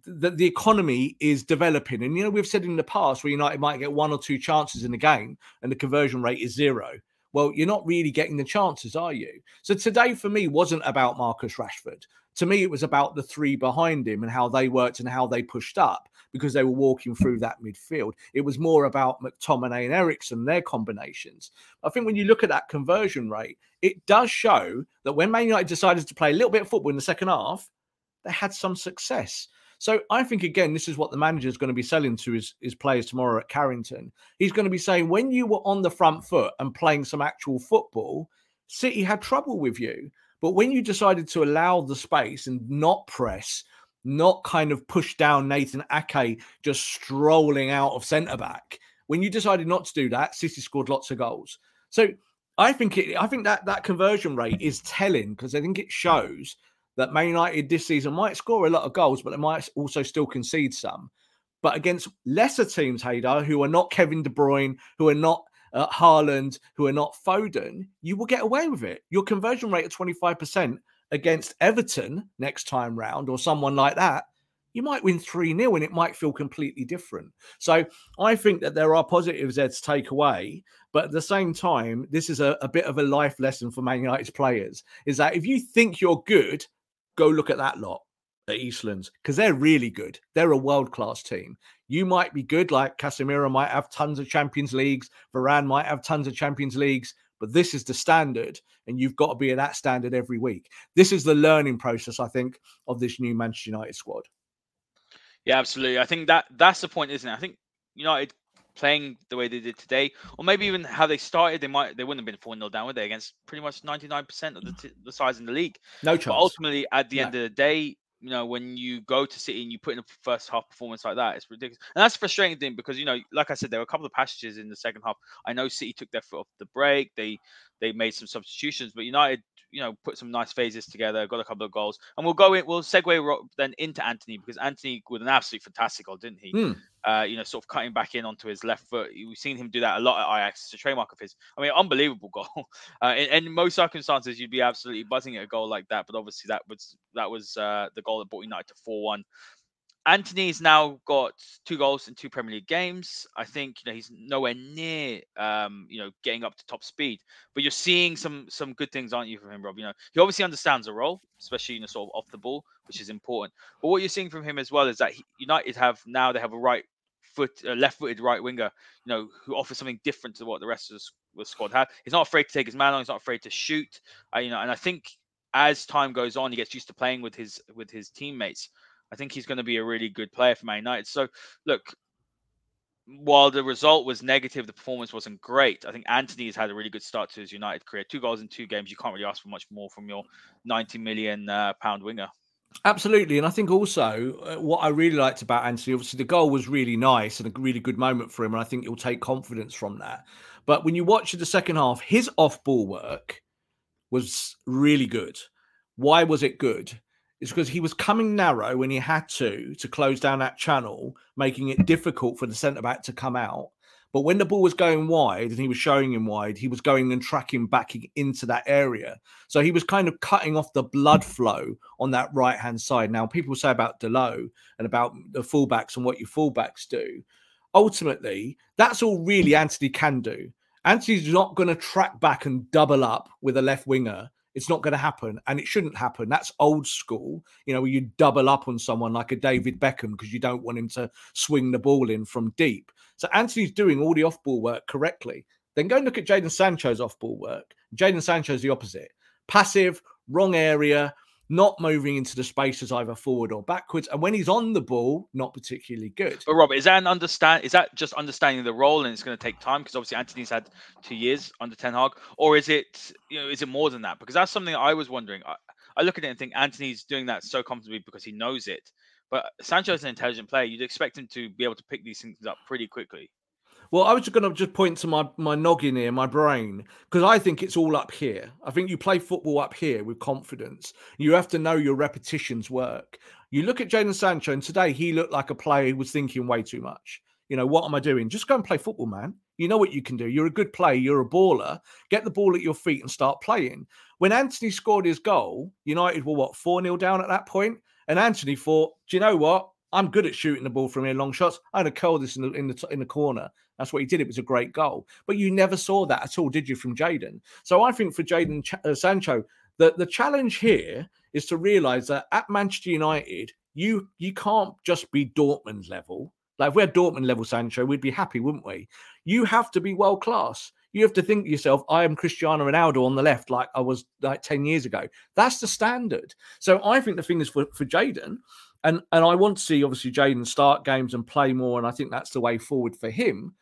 that the economy is developing. And, you know, we've said in the past where United might get one or two chances in the game and the conversion rate is zero well, you're not really getting the chances, are you? So today for me wasn't about Marcus Rashford. To me, it was about the three behind him and how they worked and how they pushed up because they were walking through that midfield. It was more about McTominay and Eriksen, their combinations. I think when you look at that conversion rate, it does show that when Man United decided to play a little bit of football in the second half, they had some success. So I think again, this is what the manager is going to be selling to his, his players tomorrow at Carrington. He's going to be saying, when you were on the front foot and playing some actual football, City had trouble with you. But when you decided to allow the space and not press, not kind of push down Nathan Ake just strolling out of centre back, when you decided not to do that, City scored lots of goals. So I think it, I think that that conversion rate is telling because I think it shows that Man United this season might score a lot of goals, but they might also still concede some. But against lesser teams, Haider, who are not Kevin De Bruyne, who are not uh, Haaland, who are not Foden, you will get away with it. Your conversion rate of 25% against Everton next time round or someone like that, you might win 3 0 and it might feel completely different. So I think that there are positives there to take away. But at the same time, this is a, a bit of a life lesson for Man United's players is that if you think you're good, go look at that lot at Eastlands because they're really good. They're a world class team. You might be good, like Casemiro might have tons of Champions Leagues, Varane might have tons of Champions Leagues, but this is the standard, and you've got to be at that standard every week. This is the learning process, I think, of this new Manchester United squad. Yeah, absolutely. I think that that's the point, isn't it? I think United playing the way they did today, or maybe even how they started, they might they wouldn't have been four 0 down, would they? Against pretty much ninety nine percent of the, t- the size in the league. No chance. But ultimately, at the no. end of the day, you know, when you go to City and you put in a first half performance like that, it's ridiculous. And that's frustrating thing because, you know, like I said, there were a couple of passages in the second half. I know City took their foot off the brake. They they made some substitutions, but United, you know, put some nice phases together, got a couple of goals. And we'll go in, we'll segue then into Antony because Antony with an absolutely fantastic goal, didn't he? Mm. Uh, you know, sort of cutting back in onto his left foot. We've seen him do that a lot at Ajax. It's a trademark of his. I mean, unbelievable goal. Uh, in, in, most circumstances, you'd be absolutely buzzing at a goal like that, but obviously that was that was uh, the goal that brought United to four one. Antony's now got two goals in two Premier League games. I think you know he's nowhere near um, you know getting up to top speed, but you're seeing some some good things, aren't you, from him, Rob? You know he obviously understands the role, especially in the sort of off the ball, which is important. But what you're seeing from him as well is that he, United have now they have a right foot, a left-footed right winger, you know, who offers something different to what the rest of the squad have. He's not afraid to take his man on. He's not afraid to shoot. Uh, you know, and I think as time goes on, he gets used to playing with his with his teammates. I think he's going to be a really good player for Man United. So, look, while the result was negative, the performance wasn't great. I think Antony has had a really good start to his United career. Two goals in two games. You can't really ask for much more from your 90 million uh, pound winger. Absolutely, and I think also uh, what I really liked about Antony, obviously the goal was really nice and a really good moment for him, and I think he'll take confidence from that. But when you watch the second half, his off-ball work was really good. Why was it good? Is because he was coming narrow when he had to to close down that channel, making it difficult for the centre back to come out. But when the ball was going wide and he was showing him wide, he was going and tracking back into that area. So he was kind of cutting off the blood flow on that right hand side. Now, people say about Dalot and about the fullbacks and what your fullbacks do. Ultimately, that's all really Antony can do. Antony's not going to track back and double up with a left winger it's not going to happen, and it shouldn't happen. That's old school. You know, where you double up on someone like a David Beckham because you don't want him to swing the ball in from deep. So Antony's doing all the off-ball work correctly. Then go and look at Jadon Sancho's off-ball work. Jadon Sancho's the opposite: passive, wrong area, not moving into the spaces either forward or backwards. And when he's on the ball, not particularly good. But Robert, is that an understand? Is that just understanding the role and it's going to take time because obviously Antony's had two years under Ten Hag, or is it you know is it more than that? Because that's something I was wondering. I, I look at it and think Antony's doing that so comfortably because he knows it. But Sancho is an intelligent player. You'd expect him to be able to pick these things up pretty quickly. Well, I was just going to just point to my my noggin here, my brain, because I think it's all up here. I think you play football up here with confidence. You have to know your repetitions work. You look at Jadon Sancho, and today he looked like a player who was thinking way too much. You know, what am I doing? Just go and play football, man. You know what you can do. You're a good player. You're a baller. Get the ball at your feet and start playing. When Antony scored his goal, United were what, 4 0 down at that? And Antony thought, do you know what? I'm good at shooting the ball from here, long shots. I had to curl this in the, in the in the corner. That's what he did. It was a great goal. But you never saw that at all, did you, from Jadon? So I think for Jadon Ch- uh, Sancho, the, the challenge here is to realize that at Manchester United, you you can't just be Dortmund level. Like if we're Dortmund level Sancho, we'd be happy, wouldn't we? You have to be world class. You have to think to yourself, I am Cristiano Ronaldo on the left, like I was like 10 years ago. That's the standard. So I think the thing is for, for Jadon, and and I want to see obviously Jadon start games and play more, and I think that's the way forward for him.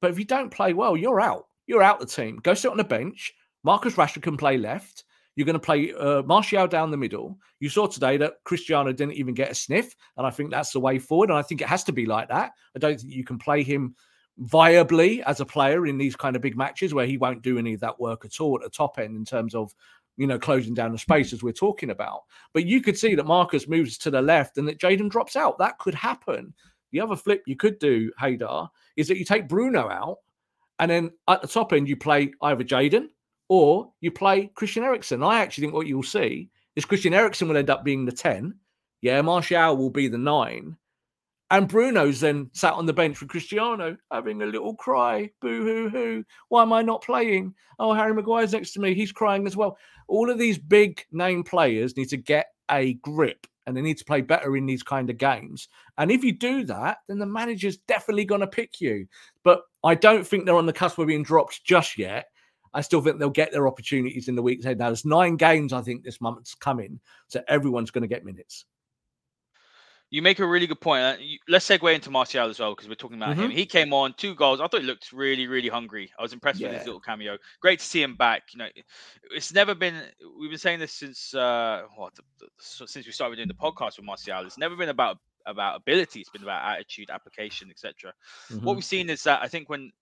But if you don't play well, you're out. You're out the team. Go sit on the bench. Marcus Rashford can play left. You're going to play uh, Martial down the middle. You saw today that Cristiano didn't even get a sniff, and I think that's the way forward. And I think it has to be like that. I don't think you can play him viably as a player in these kind of big matches where he won't do any of that work at all at the top end in terms of you know closing down the space as we're talking about. But you could see that Marcus moves to the left and that Jadon drops out. That could happen. The other flip you could do, Haider, is that you take Bruno out and then at the top end you play either Jadon or you play Christian Eriksen. I actually think what you'll see is Christian Eriksen will end up being the 10. Yeah, Martial will be the nine. And Bruno's then sat on the bench with Cristiano having a little cry. Boo hoo hoo. Why am I not playing? Oh, Harry Maguire's next to me. He's crying as well. All of these big name players need to get a grip and they need to play better in these kind of games. And if you do that, then the manager's definitely going to pick you. But I don't think they're on the cusp of being dropped just yet. I still think they'll get their opportunities in the weeks ahead. Now, there's nine games, I think, this month's coming. So everyone's going to get minutes. You make a really good point. Let's segue into Martial as well because we're talking about Mhm. him. He came on two goals. I thought he looked really, really hungry. I was impressed with his little cameo. Great to see him back. You know, it's never been. We've been saying this since uh, what since we started doing the podcast with Martial. It's never been about about ability. It's been about attitude, application, etc. What Mhm. we've seen is that I think when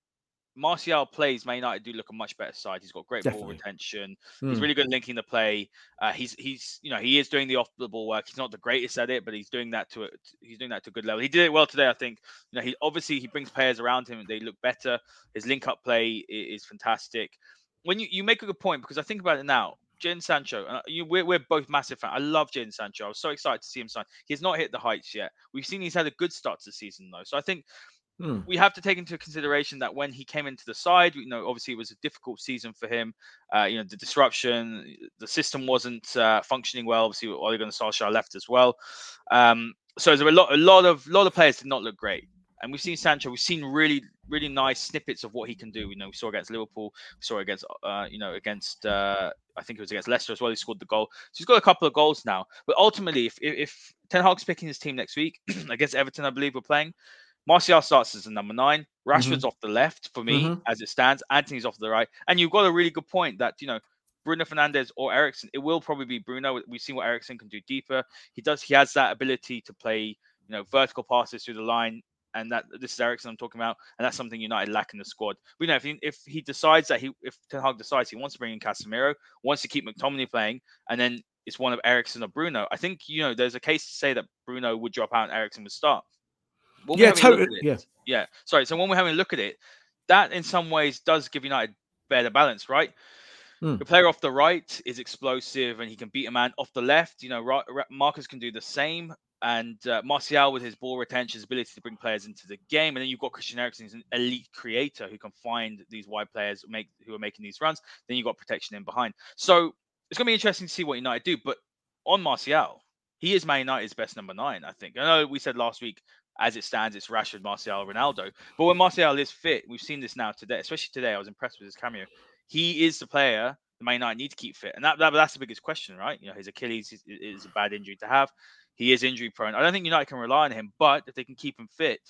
Martial plays, Man United do look a much better side. He's got great ball Definitely. retention. He's Mm. really good linking the play. Uh, he's he's you know he is doing the off the ball work. He's not the greatest at it, but he's doing that to a, he's doing that to a good level. He did it well today, I think. You know, he obviously he brings players around him. They look better. His link up play i- is, fantastic. When you, you make a good point because I think about it now. Jadon Sancho, and you, we're, we're both massive fans. I love Jadon Sancho. I was so excited to see him sign. He's not hit the heights yet. We've seen he's had a good start to the season though. So I think Mm. we have to take into consideration that when he came into the side, you know, obviously it was a difficult season for him. Uh, you know, the disruption, the system wasn't uh, functioning well. Obviously, Ole Gunnar Solskjaer left as well. Um, so there were a lot, a lot of, lot of players did not look great. And we've seen Sancho. We've seen really, really nice snippets of what he can do. You know, we saw against Liverpool. We saw against, uh, you know, against uh, I think it was against Leicester as well. He scored the goal. So he's got a couple of goals now. But ultimately, if if, if Ten Hag's picking his team next week against Everton, I believe we're playing. Martial starts as a number nine. Rashford's off the left for me Mhm. as it stands. Antony's off the right. And you've got a really good point that, you know, Bruno Fernandes or Eriksen, it will probably be Bruno. We've seen what Eriksen can do deeper. He does, he has that ability to play, you know, vertical passes through the line. And that this is Eriksen I'm talking about, and that's something United lack in the squad. We know if he, if he decides that he if Ten Hag decides he wants to bring in Casemiro, wants to keep McTominay playing, and then it's one of Eriksen or Bruno. I think you know there's a case to say that Bruno would drop out and Eriksen would start. When Yeah, having a look totally, at yeah. yeah. Sorry. So when we're having a look at it, that in some ways does give United better balance, right? Hmm. The player off the right is explosive and he can beat a man off the left. You know, Ra- Marcus can do the same. And uh, Martial with his ball retention, his ability to bring players into the game, and then you've got Christian Eriksen, who's an elite creator who can find these wide players make who are making these runs. Then you've got protection in behind. So it's going to be interesting to see what United do. But on Martial, he is Man United's best number nine, I think. I know we said last week, as it stands, it's Rashford, Martial, Ronaldo. But when Martial is fit, we've seen this now today, especially today. I was impressed with his cameo. He is the player the Man United need to keep fit, and that, that that's the biggest question, right? You know, his Achilles is, is a bad injury to have. He is injury prone. I don't think United can rely on him, but if they can keep him fit,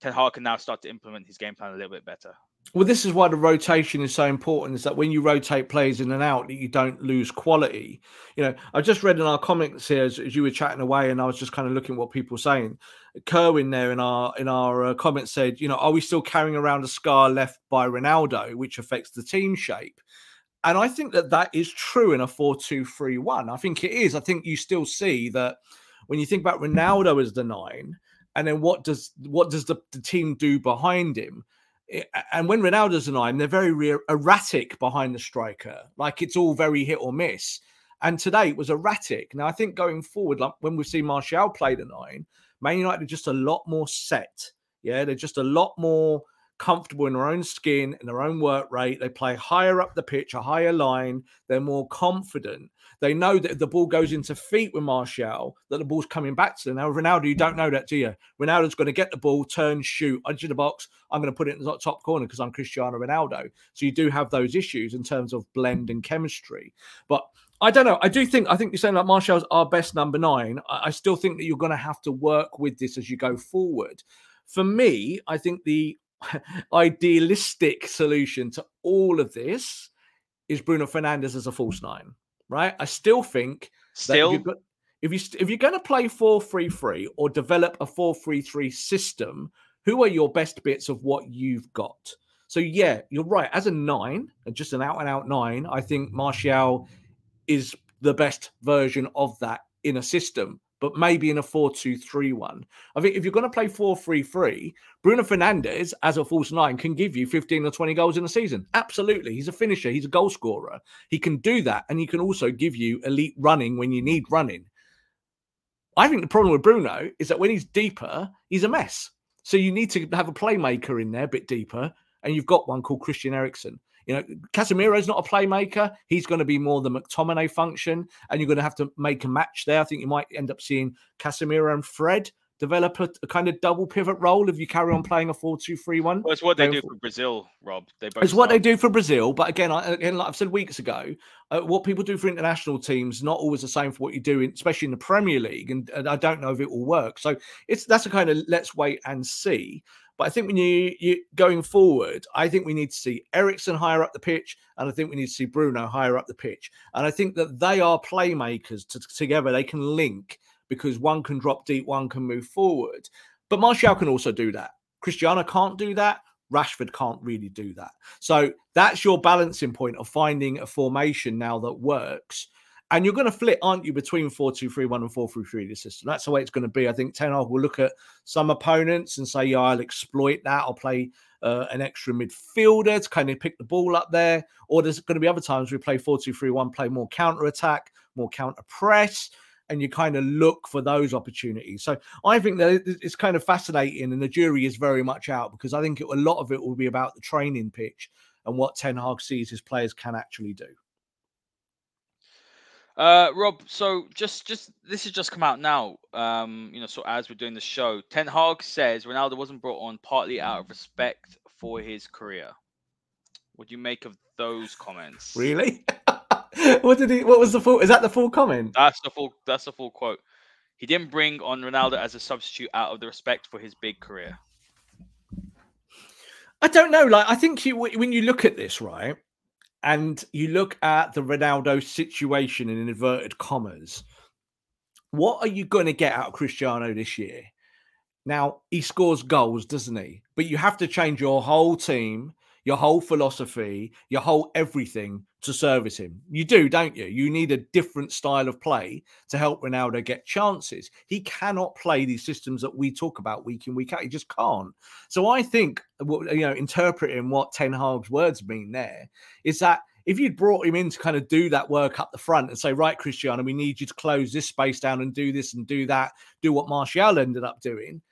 Ten Hag can now start to implement his game plan a little bit better. Well, this is why the rotation is so important. Is that when you rotate players in and out, that you don't lose quality. You know, I just read in our comments here as, as you were chatting away, and I was just kind of looking what people were saying. Kerwin there in our in our uh, comments said, you know, are we still carrying around a scar left by Ronaldo, which affects the team shape? And I think that that is true in a 4 2 3 1. I think it is. I think you still see that when you think about Ronaldo as the nine, and then what does what does the, the team do behind him? And when Ronaldo's nine, they're very re- erratic behind the striker. Like it's all very hit or miss. And today it was erratic. Now I think going forward, like when we see Martial play the nine, Man United are just a lot more set. Yeah, they're just a lot more comfortable in their own skin and their own work rate. They play higher up the pitch, a higher line. They're more confident. They know that if the ball goes into feet with Martial, that the ball's coming back to them. Now, Ronaldo, you don't know that, do you? Ronaldo's going to get the ball, turn, shoot, into the box. I'm going to put it in the top corner because I'm Cristiano Ronaldo. So you do have those issues in terms of blend and chemistry. But I don't know. I do think I think you're saying like Martial's our best number nine. I, I still think that you're going to have to work with this as you go forward. For me, I think the idealistic solution to all of this is Bruno Fernandes as a false nine. Right? I still think Still, got- if you if you're going to play 4-3-3 or develop a 4-3-3 system, who are your best bits of what you've got? So yeah, you're right. As a nine, and just an out and out nine, I think Martial is the best version of that in a system, but maybe in a 4-2-3-1. I think if you're going to play 4-3-3, Bruno Fernandes as a false nine can give you 15 or 20 goals in a season. Absolutely. He's a finisher, he's a goal scorer. He can do that and he can also give you elite running when you need running. I think the problem with Bruno is that when he's deeper, he's a mess. So you need to have a playmaker in there a bit deeper, and you've got one called Christian Eriksen. You know, Casemiro's not a playmaker. He's going to be more the McTominay function, and you're going to have to make a match there. I think you might end up seeing Casemiro and Fred develop a, a, kind of double pivot role if you carry on playing a 4-2-3-1. Well, it's what they do for Brazil, Rob. They both it's start. what they do for Brazil, but again, I, again, like I've said weeks ago, uh, what people do for international teams not always the same for what you do, in, especially in the Premier League, and, and, I don't know if it will work. So it's that's a kind of let's wait and see. But I think when you, you going forward, I think we need to see Eriksen higher up the pitch, and I think we need to see Bruno higher up the pitch. And I think that they are playmakers to, together. They can link because one can drop deep, one can move forward. But Martial can also do that. Cristiano can't do that. Rashford can't really do that. So that's your balancing point of finding a formation now that works. And you're going to flip, aren't you, between 4 2 3 1 and 4 3 3 the system. That's the way it's going to be. I think Ten Hag will look at some opponents and say, yeah, I'll exploit that. I'll play uh, an extra midfielder to kind of pick the ball up there. Or there's going to be other times we play 4 2 3 1, play more counter attack, more counter press and you kind of look for those opportunities. So I think that it's kind of fascinating, and the jury is very much out because I think it, a lot of it will be about the training pitch and what Ten Hag sees his players can actually do. Uh, Rob, so just just this has just come out now. Um, you know, so as we're doing the show, Ten Hag says Ronaldo wasn't brought on partly out of respect for his career. What do you make of those comments? Really? what did he? What was the full? Is that the full comment? That's the full. That's the full quote. He didn't bring on Ronaldo as a substitute out of the respect for his big career. I don't know. Like, I think you when you look at this, right, and you look at the Ronaldo situation in inverted commas, what are you going to get out of Cristiano this year? Now he scores goals, doesn't he? But you have to change your whole team your whole philosophy, your whole everything to service him. You do, don't you? You need a different style of play to help Ronaldo get chances. He cannot play these systems that we talk about week in, week out. He just can't. So I think, you know, interpreting what Ten Hag's words mean there is that if you'd brought him in to kind of do that work up the front and say, right, Cristiano, we need you to close this space down and do this and do that, do what Martial ended up doing,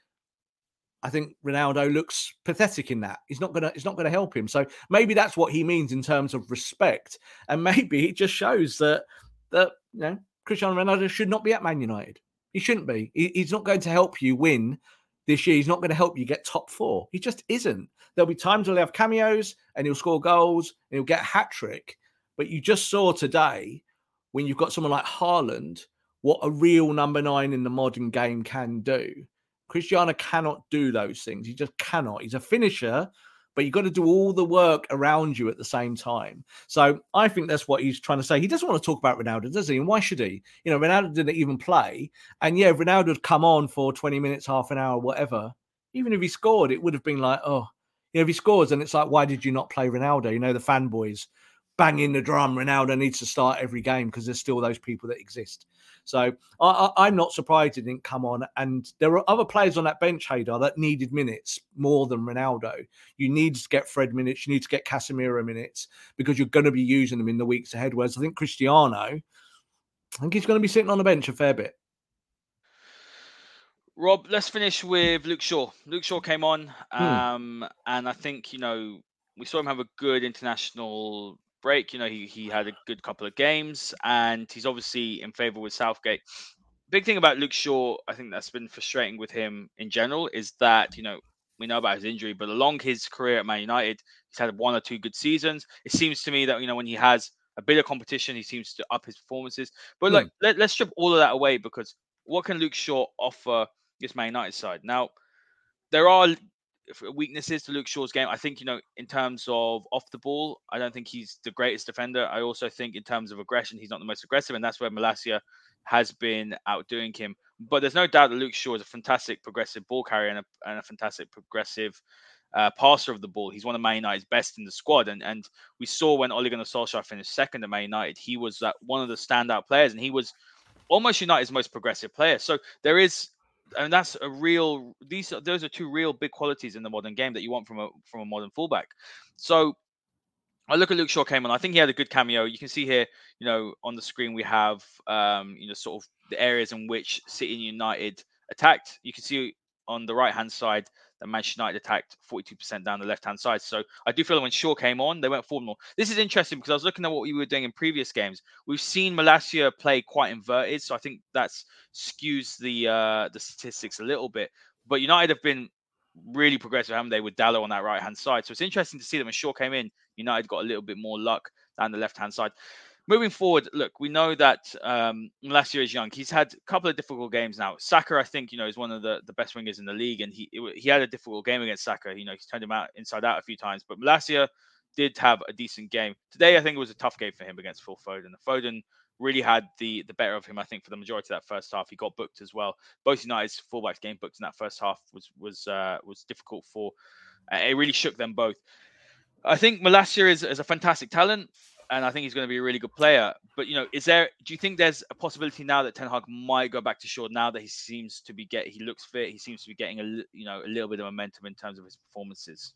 I think Ronaldo looks pathetic in that. He's not gonna. It's not gonna help him. So maybe that's what he means in terms of respect, and maybe it just shows that that you know Cristiano Ronaldo should not be at Man United. He shouldn't be. He, he's not going to help you win this year. He's not going to help you get top four. He just isn't. There'll be times where he'll have cameos and he'll score goals and he'll get a hat trick. But you just saw today when you've got someone like Haaland, what a real number nine in the modern game can do. Cristiano cannot do those things. He just cannot. He's a finisher, but you've got to do all the work around you at the same time. So I think that's what he's trying to say. He doesn't want to talk about Ronaldo, does he? And why should he? You know, Ronaldo didn't even play. And yeah, Ronaldo would come on for 20 minutes, half an hour, whatever. Even if he scored, it would have been like, oh, you know, if he scores, and it's like, why did you not play Ronaldo? You know, the fanboys banging the drum. Ronaldo needs to start every game because there's still those people that exist. So I, am not surprised he didn't come on. And there are other players on that bench, Haider, that needed minutes more than Ronaldo. You need to get Fred minutes. You need to get Casemiro minutes because you're going to be using them in the weeks ahead. Whereas I think Cristiano, I think he's going to be sitting on the bench a fair bit. Rob, let's finish with Luke Shaw. Luke Shaw came on, hmm. um, hmm. and I think you know we saw him have a good international break. You know, he he had a good couple of games, and he's obviously in favour with Southgate. Big thing about Luke Shaw, I think that's been frustrating with him in general, is that you know we know about his injury, but along his career at Man United, he's had one or two good seasons. It seems to me that you know when he has a bit of competition, he seems to up his performances. But hmm. like, let, let's strip all of that away because what can Luke Shaw offer this Man United side? Now, there are weaknesses to Luke Shaw's game. I think, you know, in terms of off the ball, I don't think he's the greatest defender. I also think in terms of aggression, he's not the most aggressive, and that's where Malacia has been outdoing him. But there's no doubt that Luke Shaw is a fantastic progressive ball carrier and a, and a fantastic progressive uh, passer of the ball. He's one of Man United's best in the squad, and and we saw when Ole Gunnar Solskjaer finished second at Man United, he was uh, one of the standout players, and he was almost United's most progressive player. So there is and that's a real these those are two real big qualities in the modern game that you want from a from a modern fullback. So I look at Luke Shaw came on. I think he had a good cameo. You can see here, you know, on the screen we have, um, you know, sort of the areas in which City United attacked. You can see on the right hand side that Manchester United attacked 42% down the left hand side. So I do feel like when Shaw came on, they went forward more. This is interesting because I was looking at what we were doing in previous games. We've seen Malacia play quite inverted, so I think that's skews the uh, the statistics a little bit. But United have been really progressive, haven't they, with Dalot on that right hand side? So it's interesting to see that when Shaw came in, United got a little bit more luck down the left hand side moving forward, look, we know that um, Malacia is young. He's had a couple of difficult games now. Saka, I think, you know, is one of the, the best wingers in the league, and he he had a difficult game against Saka. You know, he's turned him out inside out a few times, but Malacia did have a decent game today. I think it was a tough game for him against Phil Foden. Foden really had the the better of him. I think for the majority of that first half, he got booked as well. Both United's fullbacks game booked in that first half was was uh, was difficult for. Uh, it really shook them both. I think Malacia is, is a fantastic talent and I think he's going to be a really good player. But you know, is there? Do you think there's a possibility now that Ten Hag might go back to Shaw now that he seems to be get he looks fit, he seems to be getting a you know a little bit of momentum in terms of his performances.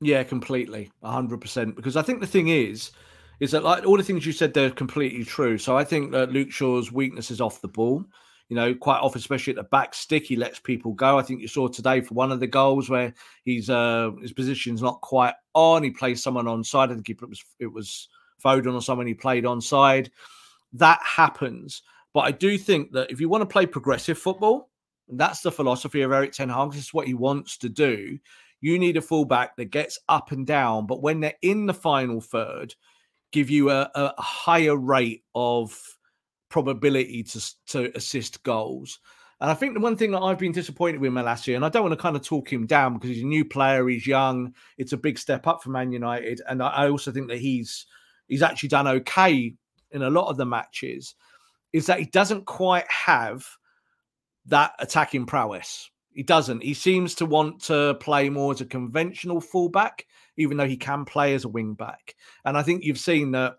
Yeah, completely, hundred percent. Because I think the thing is, is that like all the things you said, they're completely true. So I think that Luke Shaw's weakness is off the ball. You know, quite often, especially at the back stick, he lets people go. I think you saw today for one of the goals where he's uh his position's not quite on. He plays someone on side. I think it was it was Foden or someone he played on side. That happens. But I do think that if you want to play progressive football, that's the philosophy of Eric Ten Hag. This is what he wants to do. You need a fullback that gets up and down, but when they're in the final third, give you a, a higher rate of probability to, to assist goals. And I think the one thing that I've been disappointed with Malacia, and I don't want to kind of talk him down because he's a new player, he's young, it's a big step up for Man United. And I also think that he's he's actually done okay in a lot of the matches is that he doesn't quite have that attacking prowess. He doesn't. He seems to want to play more as a conventional fullback, even though he can play as a wing back. And I think you've seen that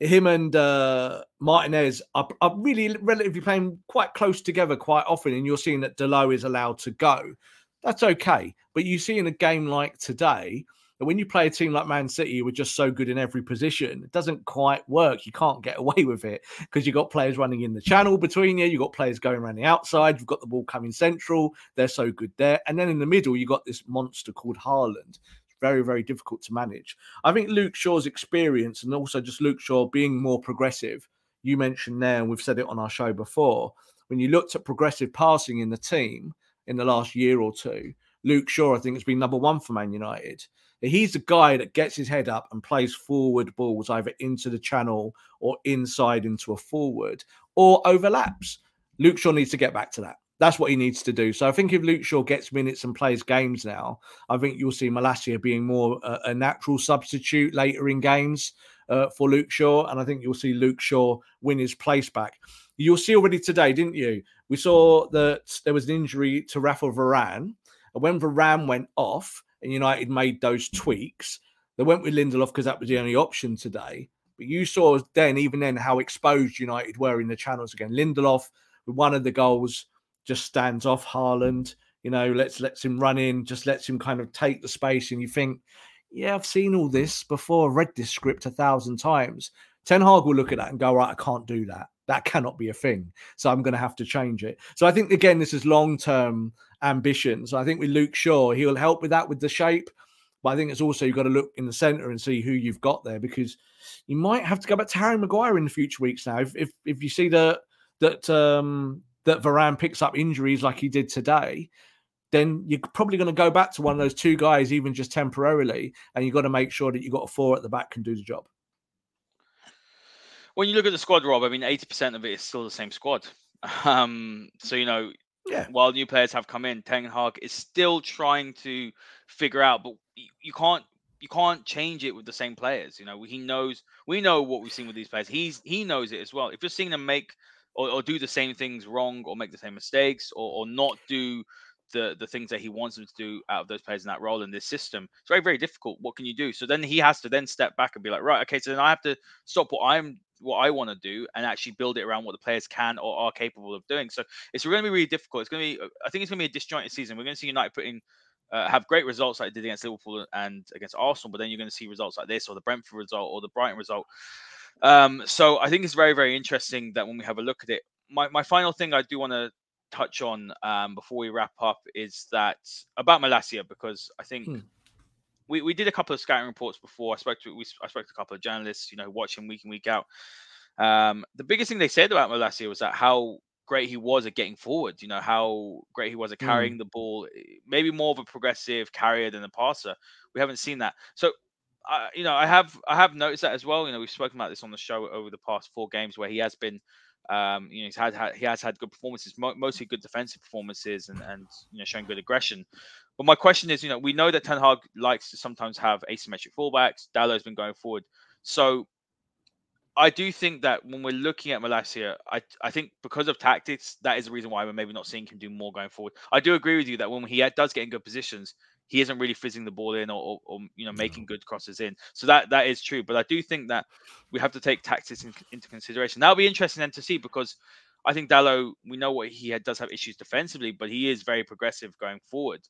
him and uh, Martinez are, are, really relatively playing quite close together quite often. And you're seeing that Dalot is allowed to go. That's okay. But you see in a game like today, and when you play a team like Man City, who are just so good in every position, it doesn't quite work. You can't get away with it because you've got players running in the channel between you, you've got players going around the outside, you've got the ball coming central. They're so good there. And then in the middle, you've got this monster called Haaland. It's very, very difficult to manage. I think Luke Shaw's experience and also just Luke Shaw being more progressive, you mentioned there, and we've said it on our show before, when you looked at progressive passing in the team in the last year or two, Luke Shaw, I think, has been number one for Man United. He's the guy that gets his head up and plays forward balls either into the channel or inside into a forward or overlaps. Luke Shaw needs to get back to that. That's what he needs to do. So I think if Luke Shaw gets minutes and plays games now, I think you'll see Malacia being more a, a natural substitute later in games uh, for Luke Shaw. And I think you'll see Luke Shaw win his place back. You'll see already today, didn't you? We saw that there was an injury to Rafa Varane. And when Varane went off, and United made those tweaks. They went with Lindelof because that was the only option today. But you saw then, even then, how exposed United were in the channels again. Lindelof with one of the goals just stands off Haaland. You know, let's lets him run in, just lets him kind of take the space, and you think, yeah, I've seen all this before. I read this script a thousand times. Ten Hag will look at that and go, right, I can't do that. That cannot be a thing. So I'm going to have to change it. So I think again, this is long term ambitions. I think with Luke Shaw, he'll help with that with the shape. But I think it's also you've got to look in the centre and see who you've got there because you might have to go back to Harry Maguire in the future weeks now. If if, if you see that that um, that Varane picks up injuries like he did today, then you're probably going to go back to one of those two guys, even just temporarily, and you've got to make sure that you've got a four at the back can do the job. When you look at the squad, Rob, I mean, 80% of it is still the same squad. Um, so, you know, yeah. While new players have come in, Ten Hag is still trying to figure out, but you can't you can't change it with the same players. You know, he knows we know what we've seen with these players. He's he knows it as well. If you're seeing them make or, or do the same things wrong or make the same mistakes or, or not do the the things that he wants them to do out of those players in that role in this system, it's very very difficult. What can you do? So then he has to then step back and be like, right, okay, so then I have to stop what I'm what I want to do and actually build it around what the players can or are capable of doing. So it's going to be really difficult. It's going to be, I think it's going to be a disjointed season. We're going to see United putting uh, have great results like they did against Liverpool and against Arsenal, but then you're going to see results like this or the Brentford result or the Brighton result. Um, so I think it's very, very interesting that when we have a look at it, my, my final thing I do want to touch on um, before we wrap up is that about Malacia because I think hmm. We, we did a couple of scouting reports before. I spoke to we, I spoke to a couple of journalists, you know, watching week in week out. Um, the biggest thing they said about Malacia was that how great he was at getting forward. You know how great he was at carrying mm. the ball. Eh, maybe more of a progressive carrier than a passer. We haven't seen that. So, uh, you know, I have I have noticed that as well. You know, we've spoken about this on the show over the past four games where he has been. Um, you know, he's had, had he has had good performances, mo- mostly good defensive performances, and and you know showing good aggression. But my question is, you know, we know that Ten Hag likes to sometimes have asymmetric fullbacks. Dalot's been going forward, so I do think that when we're looking at Malacia, I I think because of tactics, that is the reason why we're maybe not seeing him do more going forward. I do agree with you that when he does get in good positions, he isn't really fizzing the ball in or, or, or you know making good crosses in. So that that is true. But I do think that we have to take tactics in, into consideration. That'll be interesting then to see because I think Dalot, we know what he had, does have issues defensively, but he is very progressive going forward.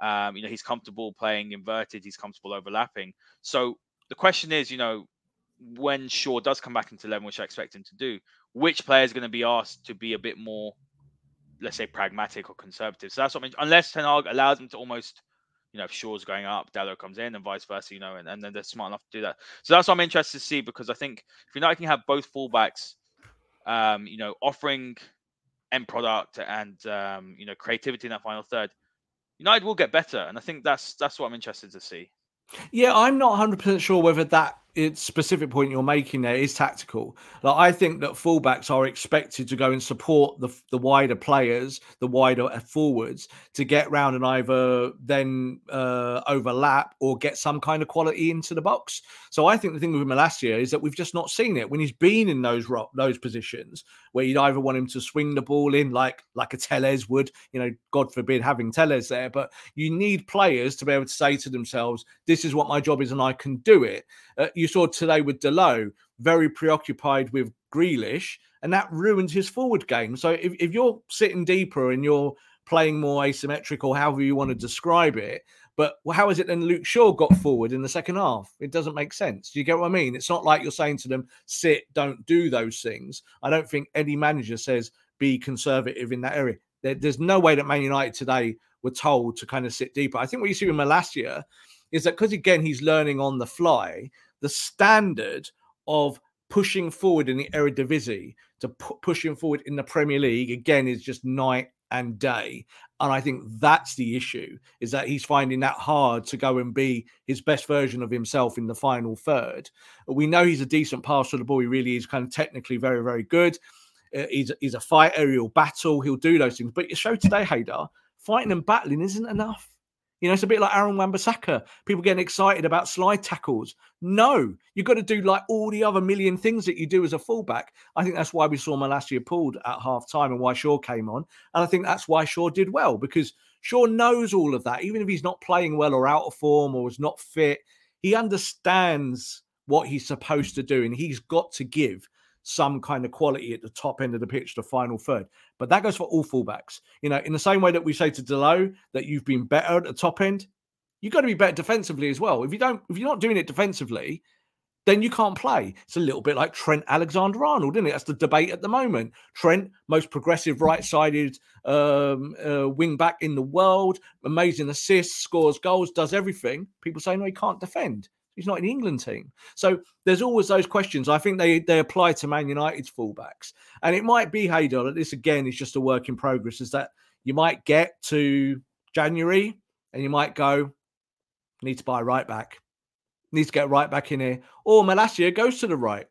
Um, you know, he's comfortable playing inverted, he's comfortable overlapping. So the question is, you know, when Shaw does come back into 11, which I expect him to do, which player is going to be asked to be a bit more, let's say, pragmatic or conservative? So that's what I mean. Unless Ten Hag allows him to almost, you know, if Shaw's going up, Dalot comes in, and vice versa, you know, and, and then they're smart enough to do that. So that's what I'm interested to see because I think if United can have both fullbacks, um, you know, offering end product and um, you know creativity in that final third, United will get better, and I think that's that's what I'm interested to see. Yeah, I'm not 100% sure whether that specific point you're making there is tactical. Like I think that fullbacks are expected to go and support the the wider players, the wider forwards, to get round and either then uh, overlap or get some kind of quality into the box. So I think the thing with Malacia is that we've just not seen it when he's been in those ro- those positions where you'd either want him to swing the ball in like like a Telles would, you know, God forbid having Telles there, but you need players to be able to say to themselves, "This is what my job is, and I can do it." Uh, you saw today with Dalot very preoccupied with Grealish, and that ruins his forward game. So if, if you're sitting deeper and you're playing more asymmetric or however you want to describe it, but how is it then Luke Shaw got forward in the second half? It doesn't make sense. Do you get what I mean? It's not like you're saying to them, sit, don't do those things. I don't think any manager says be conservative in that area. There, there's no way that Man United today were told to kind of sit deeper. I think what you see with Malacia is that because again he's learning on the fly, the standard of pushing forward in the Eredivisie to pu- pushing forward in the Premier League again is just night and day. And I think that's the issue is that he's finding that hard to go and be his best version of himself in the final third. We know he's a decent passer of the ball. He really is kind of technically very, very good. Uh, he's, he's a fight aerial battle. He'll do those things. But you show today, Haider, fighting and battling isn't enough. You know, it's a bit like Aaron Wan-Bissaka. People getting excited about slide tackles. No, you've got to do like all the other million things that you do as a fullback. I think that's why we saw Malacia pulled at half time and why Shaw came on. And I think that's why Shaw did well because Shaw knows all of that. Even if he's not playing well or out of form or is not fit, he understands what he's supposed to do and he's got to give some kind of quality at the top end of the pitch, the final third. But that goes for all fullbacks. You know, in the same way that we say to Dalot that you've been better at the top end, you've got to be better defensively as well. If you don't, if you're not doing it defensively, then you can't play. It's a little bit like Trent Alexander Arnold, isn't it? That's the debate at the moment. Trent, most progressive right sided um, uh, wing back in the world, amazing assists, scores goals, does everything. People say, no, he can't defend. He's not in the England team. So there's always those questions. I think they they apply to Man United's fullbacks. And it might be, Haider, that this again is just a work in progress, is that you might get to January and you might go, need to buy right back. Need to get right back in here. Or Malacia goes to the right.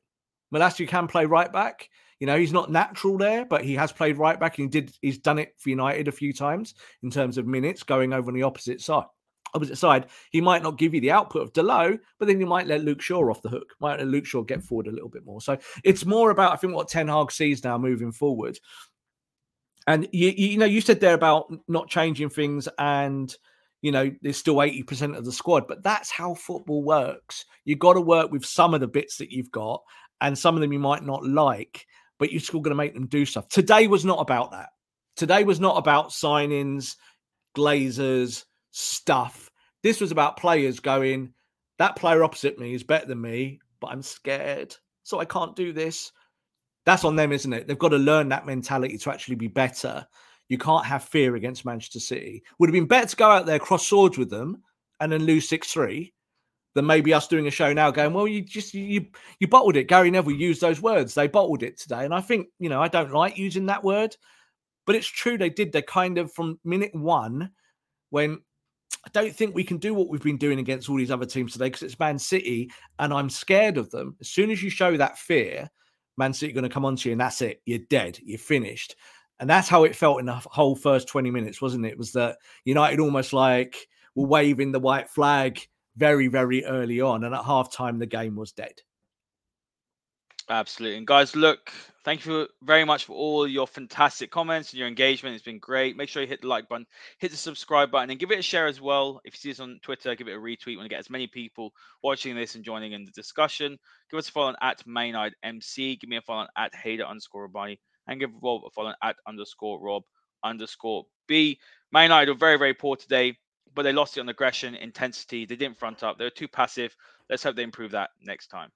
Malacia can play right back. You know, he's not natural there, but he has played right back and he did he's done it for United a few times in terms of minutes going over on the opposite side opposite side, he might not give you the output of Dalot, but then you might let Luke Shaw off the hook, might let Luke Shaw get forward a little bit more. So it's more about, I think, what Ten Hag sees now moving forward. And you, you know, you said there about not changing things and you know, there's still 80% of the squad, but that's how football works. You've got to work with some of the bits that you've got, and some of them you might not like, but you're still going to make them do stuff. Today was not about that. Today was not about signings, Glazers, stuff. This was about players going, that player opposite me is better than me, but I'm scared. So I can't do this. That's on them, isn't it? They've got to learn that mentality to actually be better. You can't have fear against Manchester City. Would have been better to go out there, cross swords with them, and then lose 6 3 than maybe us doing a show now going, well, you just you you bottled it. Gary Neville used those words. They bottled it today. And I think, you know, I don't like using that word, but it's true they did. They kind of from minute one, when I don't think we can do what we've been doing against all these other teams today because it's Man City and I'm scared of them. As soon as you show that fear, Man City are going to come onto you and that's it. You're dead. You're finished. And that's how it felt in the whole first 20 minutes, wasn't it? was that United almost like were waving the white flag very, very early on. And at halftime, the game was dead. Absolutely. And guys, look, thank you very much for all your fantastic comments and your engagement. It's been great. Make sure you hit the like button, hit the subscribe button, and give it a share as well. If you see us on Twitter, give it a retweet. We want to get as many people watching this and joining in the discussion. Give us a follow on at Maynard MC. Give me a follow at Haider underscore. And give Rob a follow at underscore Rob underscore B. Man United are very, very poor today but they lost it on aggression, intensity. They didn't front up. They were too passive. Let's hope they improve that next time.